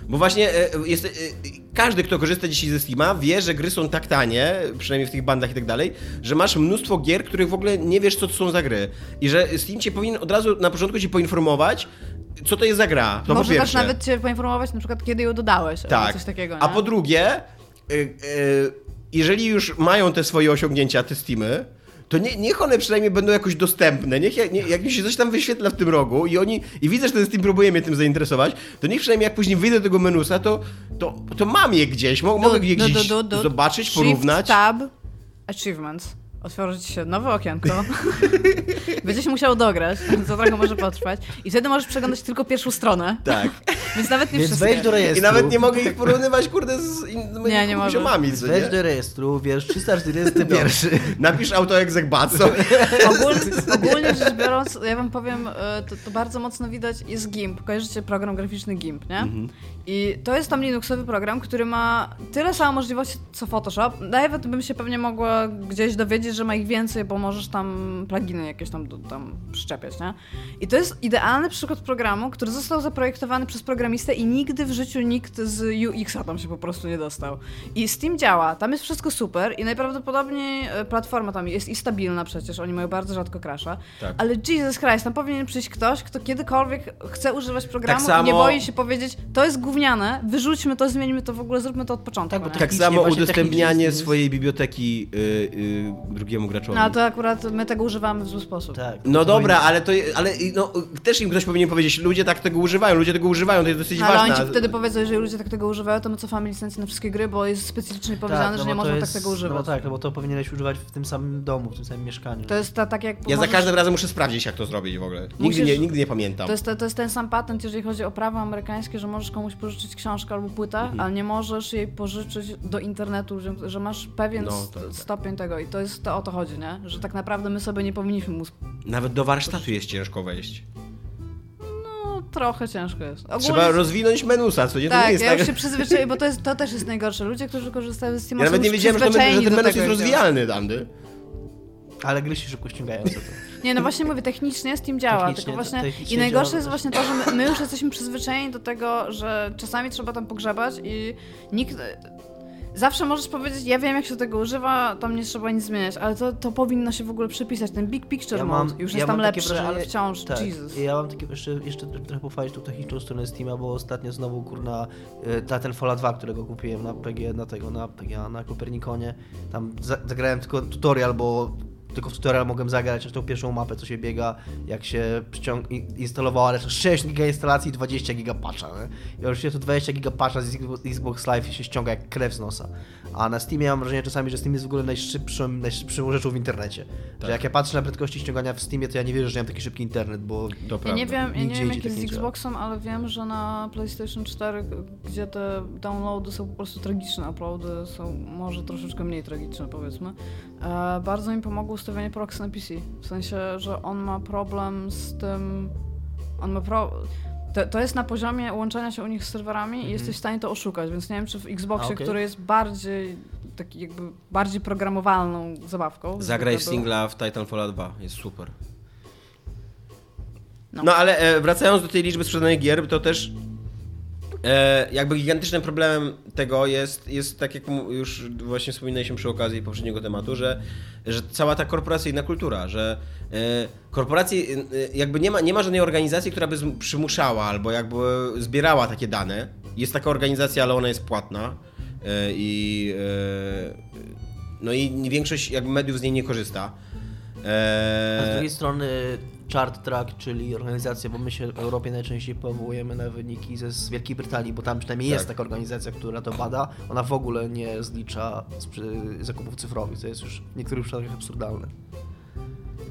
Bo właśnie e, jest, e, każdy, kto korzysta dzisiaj ze Steama, wie, że gry są tak tanie, przynajmniej w tych bandach i tak dalej, że masz mnóstwo gier, których w ogóle nie wiesz, co to są za gry. I że Steam cię powinien od razu na początku ci poinformować, co to jest za gra. To po Może też nawet cię poinformować na przykład, kiedy ją dodałeś, Tak. coś takiego, A po drugie, y, y, jeżeli już mają te swoje osiągnięcia, te Steamy, to nie, niech one przynajmniej będą jakoś dostępne. Niech jak, nie, jak mi się coś tam wyświetla w tym rogu i oni i widzę, że ten Steam próbuje mnie tym zainteresować, to niech przynajmniej jak później wyjdę do tego menusa, to, to, to mam je gdzieś, mo, mogę je du- gdzieś du- zobaczyć, Shift porównać. tab, achievements. Otworzy ci się nowe okienko. Będziesz musiał dograć, co trochę może potrwać. I wtedy możesz przeglądać tylko pierwszą stronę. Tak. Więc nawet nie Więc wszystkie. wejdź do rejestru. I nawet nie mogę ich porównywać, kurde, z innymi Nie, nie poziomami, co Wejdź nie? do rejestru, wiesz, 341. Napisz autoexec sobie. Ogólnie, ogólnie rzecz biorąc, ja wam powiem, e, to, to bardzo mocno widać, jest GIMP. Kojarzycie program graficzny GIMP, nie? Mhm. I to jest tam Linuxowy program, który ma tyle samo możliwości co Photoshop. Nawet bym się pewnie mogła gdzieś dowiedzieć, że ma ich więcej, bo możesz tam pluginy jakieś tam, tam przyczepiać, nie? I to jest idealny przykład programu, który został zaprojektowany przez programistę i nigdy w życiu nikt z UX-a tam się po prostu nie dostał. I Steam działa, tam jest wszystko super i najprawdopodobniej e, platforma tam jest i stabilna przecież, oni mają bardzo rzadko crasha, Tak. ale Jesus Christ, tam powinien przyjść ktoś, kto kiedykolwiek chce używać programu Tak samo- i nie boi się powiedzieć, to jest gówniane, wyrzućmy to, zmieńmy to w ogóle, zróbmy to od początku. Tak, tak- samo udostępnianie swojej biblioteki y, y, drugiemu graczowi. No ale to akurat my tego używamy w zły sposób. Tak. No To dobra, powinien- ale to ale no, też im ktoś powinien powiedzieć, ludzie tak tego używają, ludzie tego używają, to jest dosyć No, ale ważne. oni ci wtedy powiedzą, jeżeli ludzie tak tego używają, to my cofamy licencję na wszystkie gry, bo jest specyficznie powiedziane, no że nie to można jest- tak tego używać. No tak, no bo to powinieneś używać w tym samym domu, w tym samym mieszkaniu. To jest ta, tak jak Ja za możesz- każdym razem muszę sprawdzić, jak to zrobić w ogóle. Nigdy, Musisz- nie, nigdy nie pamiętam. To jest, to jest ten sam patent, jeżeli chodzi o prawo amerykańskie, że możesz komuś pożyczyć książkę albo płytę, Mhm. ale nie możesz jej pożyczyć do internetu, że, że masz pewien No, st- tak, tak. stopień tego i to jest to o to chodzi, nie? Że tak naprawdę my sobie nie powinniśmy sp- Nawet do warsztatu jest ciężko wejść. No, trochę ciężko jest. Ogólnie... Trzeba rozwinąć menusa, co nie? To nie Tak, jest ja tak... już się przyzwyczaiłem, bo to, jest, to też jest najgorsze. Ludzie, którzy korzystają z Steama Ja nawet są nie wiedziałem, że, men- że ten menus jest rozwijalny, Dandy. Ale gry się szybko ściągają. Nie, no właśnie mówię, technicznie Steam działa, Technicznie- tylko właśnie i najgorsze działa jest właśnie to, że my, my już jesteśmy przyzwyczajeni do tego, że czasami trzeba tam pogrzebać i nikt... Zawsze możesz powiedzieć, ja wiem jak się tego używa, tam nie trzeba nic zmieniać, ale to, to powinno się w ogóle przypisać, ten big picture mode już jest tam mam lepszy, wrażenie- ale wciąż, tak, Jesus. Ja mam takie, jeszcze, jeszcze trochę pochwalić tą techniczną stronę Steama, bo ostatnio znowu kurna y, Titanfalla 2, którego kupiłem na PG, na tego, na PG, na Kopernikonie, tam za, zagrałem tylko tutorial, bo tylko w tutorial mogłem zagrać tą pierwszą mapę, co się biega, jak się przyciąg- i- instalowało, ale to 6 giga instalacji i 20 giga patcha, nie? Ja już się to 20 giga patcha z Xbox- Live się ściąga jak krew z nosa. A na Steamie mam wrażenie czasami, że Steam jest w ogóle najszybszą, najszybszą rzeczą w internecie. Tak. Że jak ja patrzę na prędkości ściągania w Steamie, to ja nie wierzę, że ja mam taki szybki internet, bo To Ja nie wiem, ja nie wiem jak jest tak z nie działa. Xboxem, ale wiem, że na PlayStation 4, gdzie te downloady są po prostu tragiczne, uploady są może troszeczkę mniej tragiczne powiedzmy, e, bardzo mi pomogło ustawienie proxy na PC. W sensie, że on ma problem z tym, on ma pro... To, to jest na poziomie łączenia się u nich z serwerami i jesteś w stanie to oszukać, więc nie wiem, czy w Xboxie, okej. który jest bardziej taki jakby bardziej programowalną zabawką. Zagraj singla w Titanfall 2, jest super. No. No, ale e, wracając do tej liczby sprzedanych gier, to też e, jakby gigantycznym problemem tego jest, jest tak jak już właśnie wspominaliśmy przy okazji poprzedniego tematu, że, że cała ta korporacyjna kultura, że e, korporacje, e, jakby nie ma, nie ma żadnej organizacji, która by przymuszała albo jakby zbierała takie dane. Jest taka organizacja, ale ona jest płatna e, i e, no i większość jakby mediów z niej nie korzysta. E, A z drugiej strony Chart Track, czyli organizacja, bo my się w Europie najczęściej powołujemy na wyniki ze z Wielkiej Brytanii, bo tam przynajmniej jest Tak. taka organizacja, która to bada. Ona w ogóle nie zlicza zakupów cyfrowych, co jest już w niektórych przypadkach absurdalne.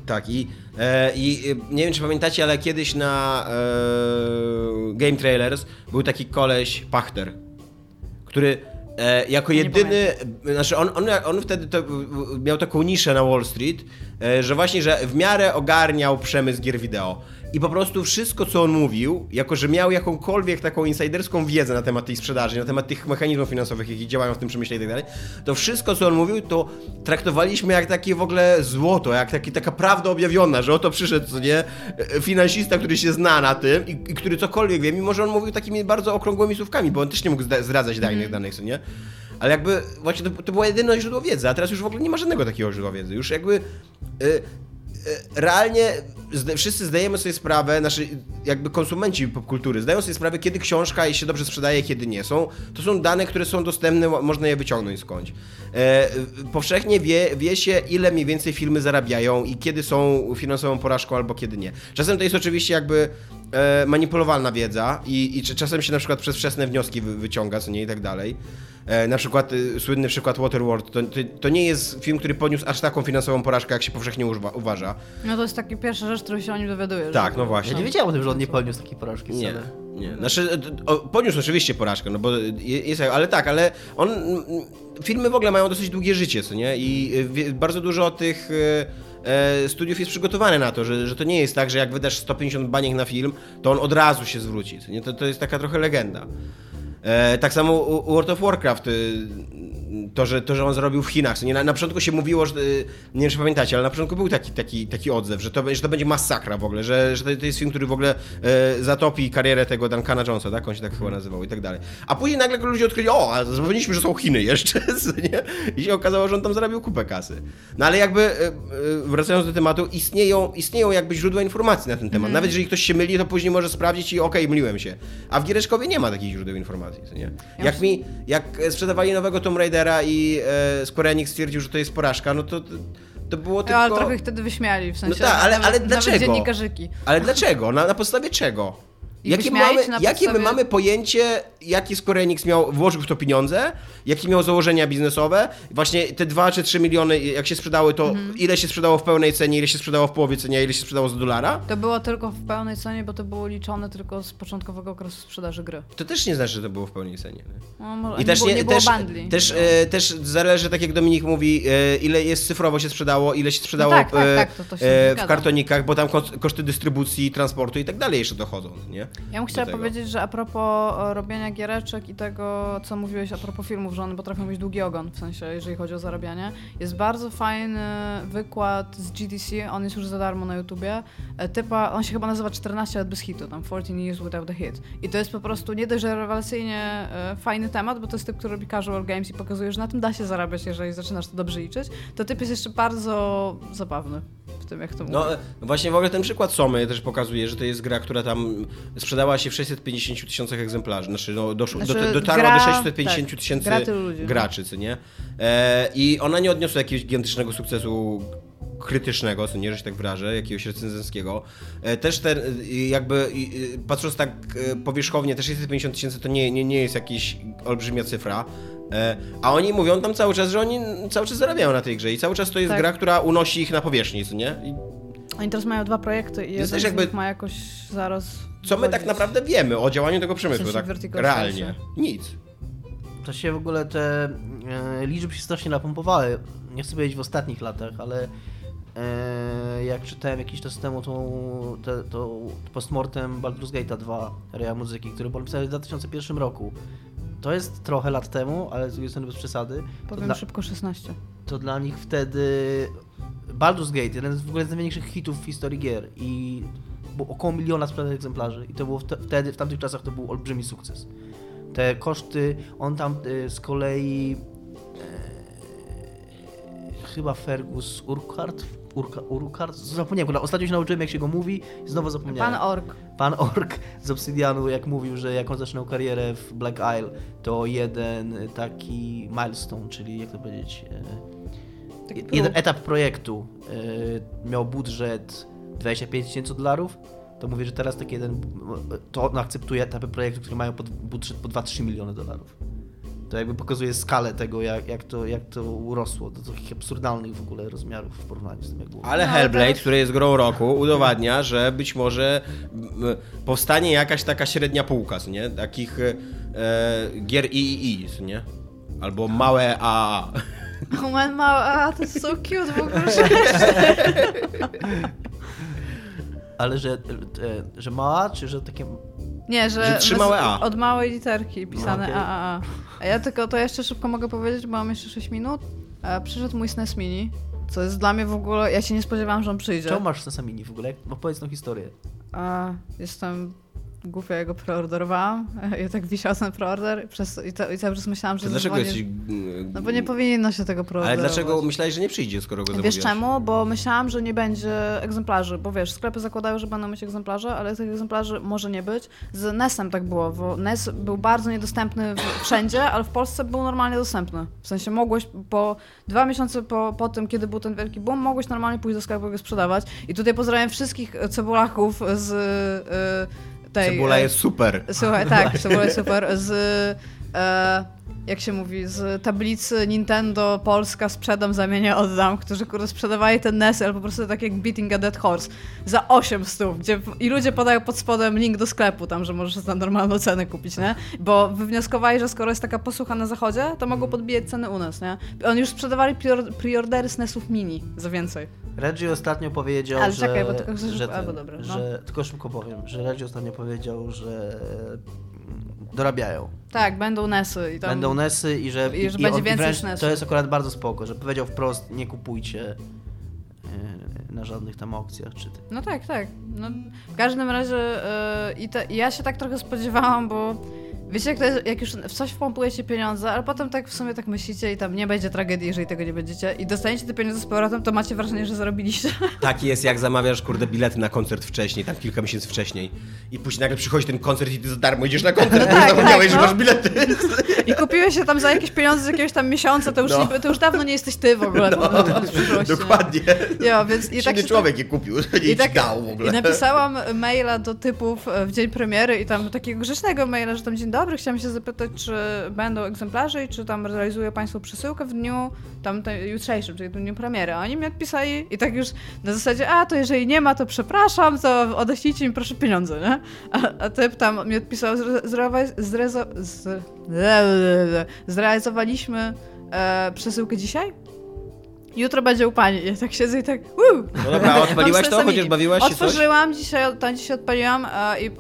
Tak, i, e, i e, nie wiem czy pamiętacie, ale kiedyś na e, Game Trailers był taki koleś Pachter, który e, jako jedyny, znaczy on, on, on wtedy to, miał taką niszę na Wall Street, e, że właśnie, że w miarę ogarniał przemysł gier wideo. I po prostu wszystko, co on mówił, jako że miał jakąkolwiek taką insiderską wiedzę na temat tej sprzedaży, na temat tych mechanizmów finansowych, jakie działają w tym przemyśle i tak dalej, to wszystko, co on mówił, to traktowaliśmy jak takie w ogóle złoto, jak taki, taka prawda objawiona, że oto przyszedł, co nie, finansista, który się zna na tym i, i który cokolwiek wie, mimo że on mówił takimi bardzo okrągłymi słówkami, bo on też nie mógł zdradzać dajnych danych, co nie? Ale jakby właśnie to, to było jedyne źródło wiedzy, a teraz już w ogóle nie ma żadnego takiego źródła wiedzy. Już jakby... y, y, realnie zda- wszyscy zdajemy sobie sprawę, znaczy jakby konsumenci popkultury zdają sobie sprawę, kiedy książka się dobrze sprzedaje, kiedy nie. Są, to są dane, które są dostępne, mo- można je wyciągnąć skądś. E, powszechnie wie, wie się, ile mniej więcej filmy zarabiają i kiedy są finansową porażką, albo kiedy nie. Czasem to jest oczywiście jakby e, manipulowalna wiedza i, i czasem się na przykład przez wczesne wnioski wy, wyciąga, co nie i tak dalej. E, na przykład y, słynny przykład Waterworld, to, to, to nie jest film, który poniósł aż taką finansową porażkę, jak się powszechnie używa, uważa. No to jest taka pierwsza rzecz, którą się o nim dowiadujesz. Tak, no właśnie. Ja nie wiedziałem o tym, że on nie poniósł takiej porażki Nie, wcale. nie. Znaczy, e, o, poniósł oczywiście porażkę, no bo je- jest, ale tak, ale on, filmy w ogóle mają dosyć długie życie, co nie? I e, wie- bardzo dużo tych e, studiów jest przygotowane na to, że, że to nie jest tak, że jak wydasz 150 baniek na film, to on od razu się zwróci, nie? To, to jest taka trochę legenda. E, tak samo World of Warcraft, y, to że, to, że on zrobił w Chinach. na, na początku się mówiło, że, y, nie wiem czy pamiętacie, ale na początku był taki, taki, taki odzew, że to, że to będzie masakra w ogóle, że, że to, jest film, który w ogóle e, zatopi karierę tego Duncana Jonesa, tak? On się tak chyba nazywał i tak dalej. A później nagle ludzie odkryli, o, a zapomnieliśmy, że są Chiny jeszcze, nie? I się okazało, że on tam zarabił kupę kasy. No ale jakby, e, wracając do tematu, istnieją, istnieją jakby źródła informacji na ten temat. Nawet jeżeli ktoś się myli, to później może sprawdzić i okej, myliłem się. A w Giereszkowie nie ma takich źródeł informacji, co nie? Jak mi, jak sprzedawali nowego Tomb Raidera i e, Square Enix stwierdził, że to jest porażka, no to, to, było tylko... Ale trochę ich wtedy wyśmiali, w sensie tak, ale- nawet, ale nawet dlaczego? dziennikarzyki. Ale dlaczego? Na, na podstawie czego? I Jakie, mamy, jakie my mamy pojęcie, jaki Square Enix miał, włożył w to pieniądze, jakie miał założenia biznesowe? Właśnie te 2 czy 3 miliony, jak się sprzedały, to Mhm. ile się sprzedało w pełnej cenie, ile się sprzedało w połowie cenie, ile się sprzedało za dolara? To było tylko w pełnej cenie, bo to było liczone tylko z początkowego okresu sprzedaży gry. To też nie znaczy, że to było w pełnej cenie. nie? No, może, I nie też, było, nie, nie było też, bundli. też, e, też zależy, tak jak Dominik mówi, e, ile jest cyfrowo się sprzedało, ile się sprzedało tak, tak, e, tak, to- to się e, w kartonikach, bo tam kos- koszty dystrybucji, transportu i tak dalej jeszcze dochodzą, nie? Ja bym chciała powiedzieć, że a propos e, robienia giereczek i tego, co mówiłeś a propos filmów, że one potrafią mieć długi ogon, w sensie, jeżeli chodzi o zarabianie, jest bardzo fajny wykład z GDC, on jest już za darmo na YouTubie, e, typa, on się chyba nazywa 14 lat bez hitu, tam 14 years without a hit. I to jest po prostu nie dość, że rewelacyjnie e, fajny temat, bo to jest typ, który robi casual games i pokazuje, że na tym da się zarabiać, jeżeli zaczynasz to dobrze liczyć, to typ jest jeszcze bardzo zabawny w tym, jak to. No e, właśnie w ogóle ten przykład Somy też pokazuje, że to jest gra, która tam sprzedała się w 650 tysiącach egzemplarzy. Znaczy, no, doszło, Znaczy, do, dotarła gra- do 650 tak, tysięcy gra tylu ludzi, no. graczy, co nie? E, I ona nie odniosła jakiegoś gigantycznego sukcesu krytycznego, co nie, że się tak wyrażę, jakiegoś recenzenskiego. E, też ten, jakby patrząc tak e, powierzchownie, te 650 tysięcy to nie, nie, nie jest jakaś olbrzymia cyfra. E, A oni mówią tam cały czas, że oni cały czas zarabiają na tej grze i cały czas to jest Tak. gra, która unosi ich na powierzchni, co nie? I Oni teraz mają dwa projekty i jeden jakby- ma jakoś zaraz Co my tak naprawdę wiemy o działaniu tego przemysłu, W sensie tak realnie? Nic. To się w ogóle te e, liczby się strasznie napompowały. Nie chcę powiedzieć w ostatnich latach, ale e, jak czytałem jakiś czas temu tą, te, to postmortem Baldur's Gate 2 Rea Muzyki, który był napisany w 2001 roku. To jest trochę lat temu, ale z drugiej strony bez przesady. Powiem dla, szybko 16. to dla nich wtedy Baldur's Gate, jeden z w ogóle z największych hitów w historii gier i było około miliona sprzedanych egzemplarzy i to było wte- wtedy, w tamtych czasach to był olbrzymi sukces. Te koszty, on tam y, z kolei e, chyba Fergus Urquhart, Urka, Urquhart, zapomniałem, ostatnio się nauczyłem jak się go mówi i znowu zapomniałem. Pan Ork. Pan Ork z Obsidianu, jak mówił, że jak on zaczynał karierę w Black Isle, to jeden taki milestone, czyli jak to powiedzieć, e, Taki jeden etap projektu e, miał budżet 25 tysięcy dolarów, to mówię, że teraz taki jeden, to on akceptuje etapy projektu, które mają pod, budżet po 2-3 miliony dolarów. To jakby pokazuje skalę tego, jak, jak, to, jak to urosło do takich absurdalnych w ogóle rozmiarów w porównaniu z tym, jak było. Ale No, Hellblade, który jest grą roku, udowadnia, że być może powstanie jakaś taka średnia półka, co nie? Takich e, gier III, nie? Albo małe AAA. Oh man, mała, a to jest so cute w ogóle. Ale że, e, że mała, czy że takie... Nie, że, Że trzy małe A. od małej literki pisane okej. AAA. A ja tylko to jeszcze szybko mogę powiedzieć, bo mam jeszcze 6 minut. E, przyszedł mój SNES Mini, co jest dla mnie w ogóle, ja się nie spodziewałam, że on przyjdzie. Czemu masz Sesamini w ogóle? Opowiedz tą historię. A, jestem głupia, ja go preorderowałam. Ja tak wisiał ten preorder przez, i, to, i cały czas myślałam, że dlaczego jesteś... No bo nie powinno się tego Ale preorderować. dlaczego myślałeś, że nie przyjdzie, skoro go Wiesz zamówiłaś? czemu? Bo myślałam, że nie będzie egzemplarzy, bo wiesz, sklepy zakładają, że będą mieć egzemplarze, ale tych egzemplarzy może nie być. Z NES-em tak było, bo NES był bardzo niedostępny wszędzie, ale w Polsce był normalnie dostępny. W sensie mogłeś po dwa miesiące po, po tym, kiedy był ten wielki boom, mogłeś normalnie pójść do sklepu i go sprzedawać. I tutaj pozdrawiam wszystkich cebulaków z y, tej... Cebula e, jest super. Słuchaj, tak, to było super. Z. E, jak się mówi, z tablicy Nintendo Polska sprzedam, zamienię, oddam, którzy kurde sprzedawali ten NES, ale po prostu tak jak Beating a Dead Horse za 8 stów, gdzie i ludzie podają pod spodem link do sklepu tam, że możesz za normalną cenę kupić, nie? Bo wywnioskowali, że skoro jest taka posłucha na zachodzie, to mogą podbijać ceny u nas, nie? Oni już sprzedawali preordery z NESów mini za więcej. Reggie ostatnio powiedział, Ale że... czekaj, bo tylko że, szybko- albo dobra, no. że Tylko szybko powiem, że Reggie ostatnio powiedział, że dorabiają. Tak, będą NESy i tam... Będą NESy i że, i że będzie on- więcej wręcz SNESów. To jest akurat bardzo spoko, że powiedział wprost, nie kupujcie yy, na żadnych tam aukcjach czy. No tak, tak. No, w każdym razie yy, i, te, i ja się tak trochę spodziewałam, bo wiecie, jak, to jest, jak już w coś wpompujecie pieniądze, ale potem tak w sumie tak myślicie i tam nie będzie tragedii, jeżeli tego nie będziecie i dostaniecie te pieniądze z powrotem, to macie wrażenie, że zarobiliście. Taki jest, jak zamawiasz, kurde, bilety na koncert wcześniej, tam kilka miesięcy wcześniej. I później nagle przychodzi ten koncert i ty za darmo idziesz na koncert, bo Tak, zapomniałeś, tak, że no. masz bilety. I kupiłeś się tam za jakieś pieniądze z jakiegoś tam miesiąca, to już, No. nie, to już dawno nie jesteś ty w ogóle. to, to, to, z przyszłości, nie? Dokładnie. Jo, więc i tak człowiek je kupił, nie I, tak, dał w ogóle. I napisałam maila do typów w dzień premiery i tam takiego grzecznego maila, że tam dzień dobry, chciałam się zapytać, czy będą egzemplarze i czy tam realizuje Państwo przesyłkę w dniu tam jutrzejszym, czyli w dniu premiery. A oni mi odpisali i tak już na zasadzie, a to jeżeli nie ma, to przepraszam, to odeślijcie mi proszę pieniądze, nie? A, a typ tam mi odpisał, zrealizowaliśmy e, przesyłkę dzisiaj? Jutro będzie u pani. Ja tak siedzę i tak. Woo! No dobra, odpaliłaś to? Chociaż bawiłaś się coś? Otworzyłam, dzisiaj, tam dzisiaj odpaliłam e, i e,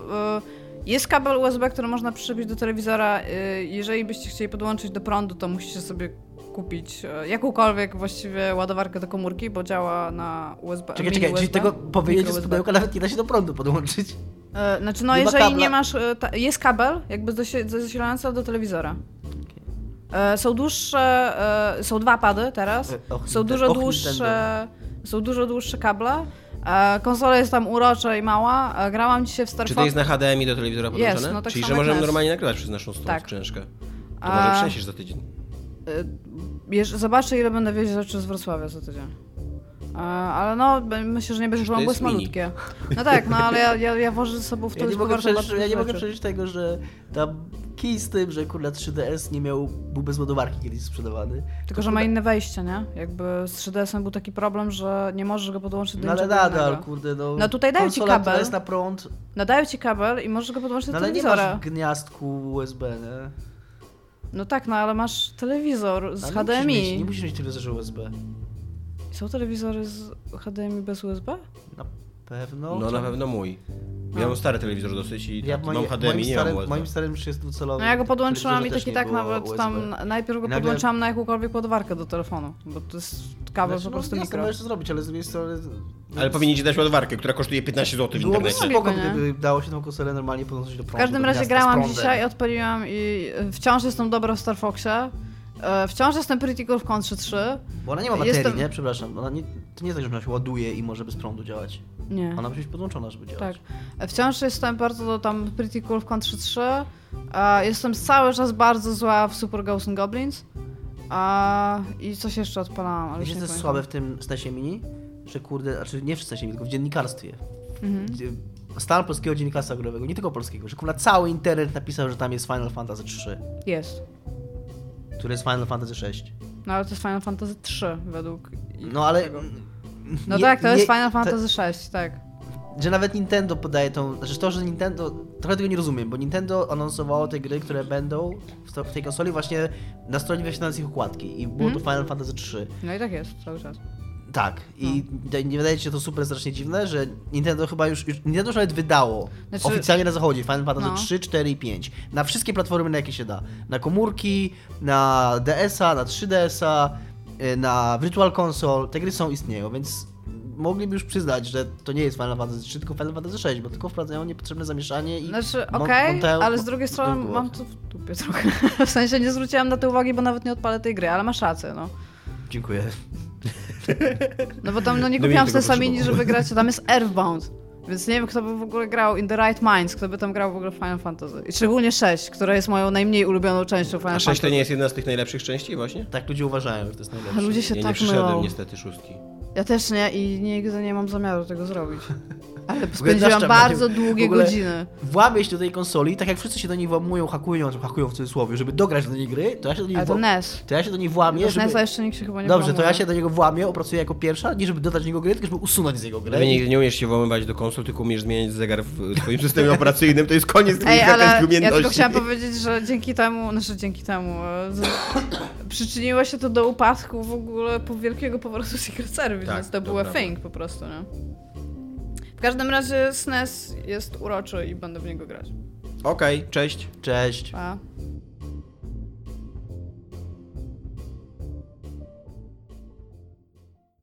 jest kabel USB, który można przyczepić do telewizora. E, jeżeli byście chcieli podłączyć do prądu, to musicie sobie kupić e, jakąkolwiek właściwie ładowarkę do komórki, bo działa na USB. Czekaj, czekaj, USB, czyli tego powiedzieć, z pudełka nawet nie da się do prądu podłączyć. E, Znaczy, no Nie jeżeli kabla. nie masz. Ta, jest kabel, jakby zasi- zasilający do telewizora. Są dłuższe, są dwa pady teraz. Och, Są dużo och, dłuższe, są dużo dłuższe kable. E, Konsola jest tam urocza i mała. E, Grałam dzisiaj w Star Czy to jest na HDMI do telewizora Jest, podłączone? no tak Czyli, że możemy NES. normalnie nagrywać przez naszą stronę Tak. skrzyneczkę. To A- może przeniesiesz za tydzień. E, Zobaczę, ile będę wiedzieć rzeczy z Wrocławia za tydzień. E, Ale no, myślę, że nie będzie Przecież to problemu, bo jest malutkie. No tak, no ale ja, ja, ja wożę ze sobą w Ja nie, mogę przeżyć, ja nie mogę przeżyć tego, że tam kij z tym, że kurna 3DS nie miał, był bez ładowarki kiedyś sprzedawany. Tylko, że ma inne wejście, nie? Jakby z 3DS-em był taki problem, że nie możesz go podłączyć do No ale nadal, innego. kurde, no. No tutaj dają ci kabel. jest na prąd, Nadają ci kabel i możesz go podłączyć no do ale nie telewizora. masz gniazdku USB, nie? No tak, no ale masz telewizor z Ale nie musisz HDMI. Mieć, nie musisz mieć telewizorze USB. Są telewizory z HDMI bez USB? Na pewno. No na pewno mój. Ja mam stary telewizor dosyć i Ja tak, mam HDMI, moim, nie mam starym, USB. moim starym już jest dwucelowy. No ja go podłączyłam i tak nie było nawet USB. tam najpierw go podłączałam na jakąkolwiek ładowarkę do telefonu, bo to jest kabel Znaczy, po prostu no, jasne, mikro. możesz to zrobić, ale z drugiej strony... Ale powinien ci dać ładowarkę, która kosztuje 15 zł w Byłoby internecie. spoko, nie? gdyby dało się tą konsolę normalnie podłączyć do prądu. W każdym razie grałam dzisiaj, odpaliłam i wciąż jestem dobra w Star Foxie. E, Wciąż jestem Pretty Cool w Contrze 3. Bo ona nie ma baterii, Jestem- nie? Przepraszam. Ona nie, to nie jest tak, że ona się ładuje i może bez prądu działać. Nie. Ona musi być podłączona, żeby Tak. działać. E, Wciąż jestem bardzo tam Pretty Cool w Contrze 3. E, Jestem cały czas bardzo zła w Super Ghosts and Goblins. A, I coś jeszcze odpalałam, ale nie co jest słabe w tym Stasie Mini? Że kurde, znaczy nie w Stasie Mini, tylko w dziennikarstwie. Mhm. Stan polskiego dziennikarstwa growego, nie tylko polskiego, że kurwa cały internet napisał, że tam jest Final Fantasy 3. Jest. Który jest Final Fantasy VI. No ale to jest Final Fantasy 3 według... No ale... No nie- tak, to jest nie- Final to- Fantasy 6, tak. że nawet Nintendo podaje tą. Znaczy to, że Nintendo. Trochę tego nie rozumiem, bo Nintendo anonsowało te gry, które będą w, to, w tej konsoli właśnie na stronie wyświetlając ich układki. I było Mhm. to Final Fantasy 3. No i tak jest cały czas. Tak. I nie wydaje ci się to super strasznie dziwne, że Nintendo chyba już. już Nintendo już nawet wydało Znaczy- oficjalnie na zachodzie Final Fantasy No. 3, 4 i 5. Na wszystkie platformy, na jakie się da. Na komórki, na DS-a, na 3DS-a, y, na Virtual Console. Te gry są istnieją, więc mogliby już przyznać, że to nie jest Final Fantasy 3, tylko Final Fantasy 6, bo tylko wprowadzają niepotrzebne zamieszanie i Znaczy, okej, montają- ale z drugiej strony mam to w dupie trochę. W sensie nie zwróciłam na to uwagi, bo nawet nie odpalę tej gry, ale masz rację, no. Dziękuję. No bo tam no nie kupiłam Sessamini, potrzebował. żeby grać, a tam jest Earthbound. Więc nie wiem, kto by w ogóle grał In the Right Minds, kto by tam grał w ogóle w Final Fantasy. I szczególnie 6, która jest moją najmniej ulubioną częścią Final A 6 Fantasy. to nie jest jedna z tych najlepszych części właśnie? Tak ludzie uważają, że to jest A najlepsze. ludzie się Ja nie tak przyszedłem mylą. niestety szóstki. Ja też nie i nigdy nie mam zamiaru tego zrobić. Ale spędziłam bardzo długie godziny. Włamię się do tej konsoli, tak jak wszyscy się do niej włamują, hakują, hakują w cudzysłowie, żeby dograć do niej gry, to ja się do niej, Ale to NES. to ja się do niej włamię, Do żeby... NES-a jeszcze nikt się chyba nie Dobrze, to włamuje. ja się do niego włamię, opracuję jako pierwsza, nie żeby dodać do niego gry, tylko żeby usunąć z niego grę. Gdyby nigdy nie umiesz się włamywać do konsol, tylko umiesz zmieniać zegar w twoim systemie operacyjnym, to jest koniec Ej, ale ja tylko chciałam powiedzieć, że dzięki temu, znaczy dzięki temu, e, z, przyczyniło się to do upadku w ogóle po wielkiego powrotu Secret Service, Tak, więc to to było prawda. thing po prostu, nie? W każdym razie SNES jest uroczy i będę w niego grać. Okej, cześć. Cześć. Pa.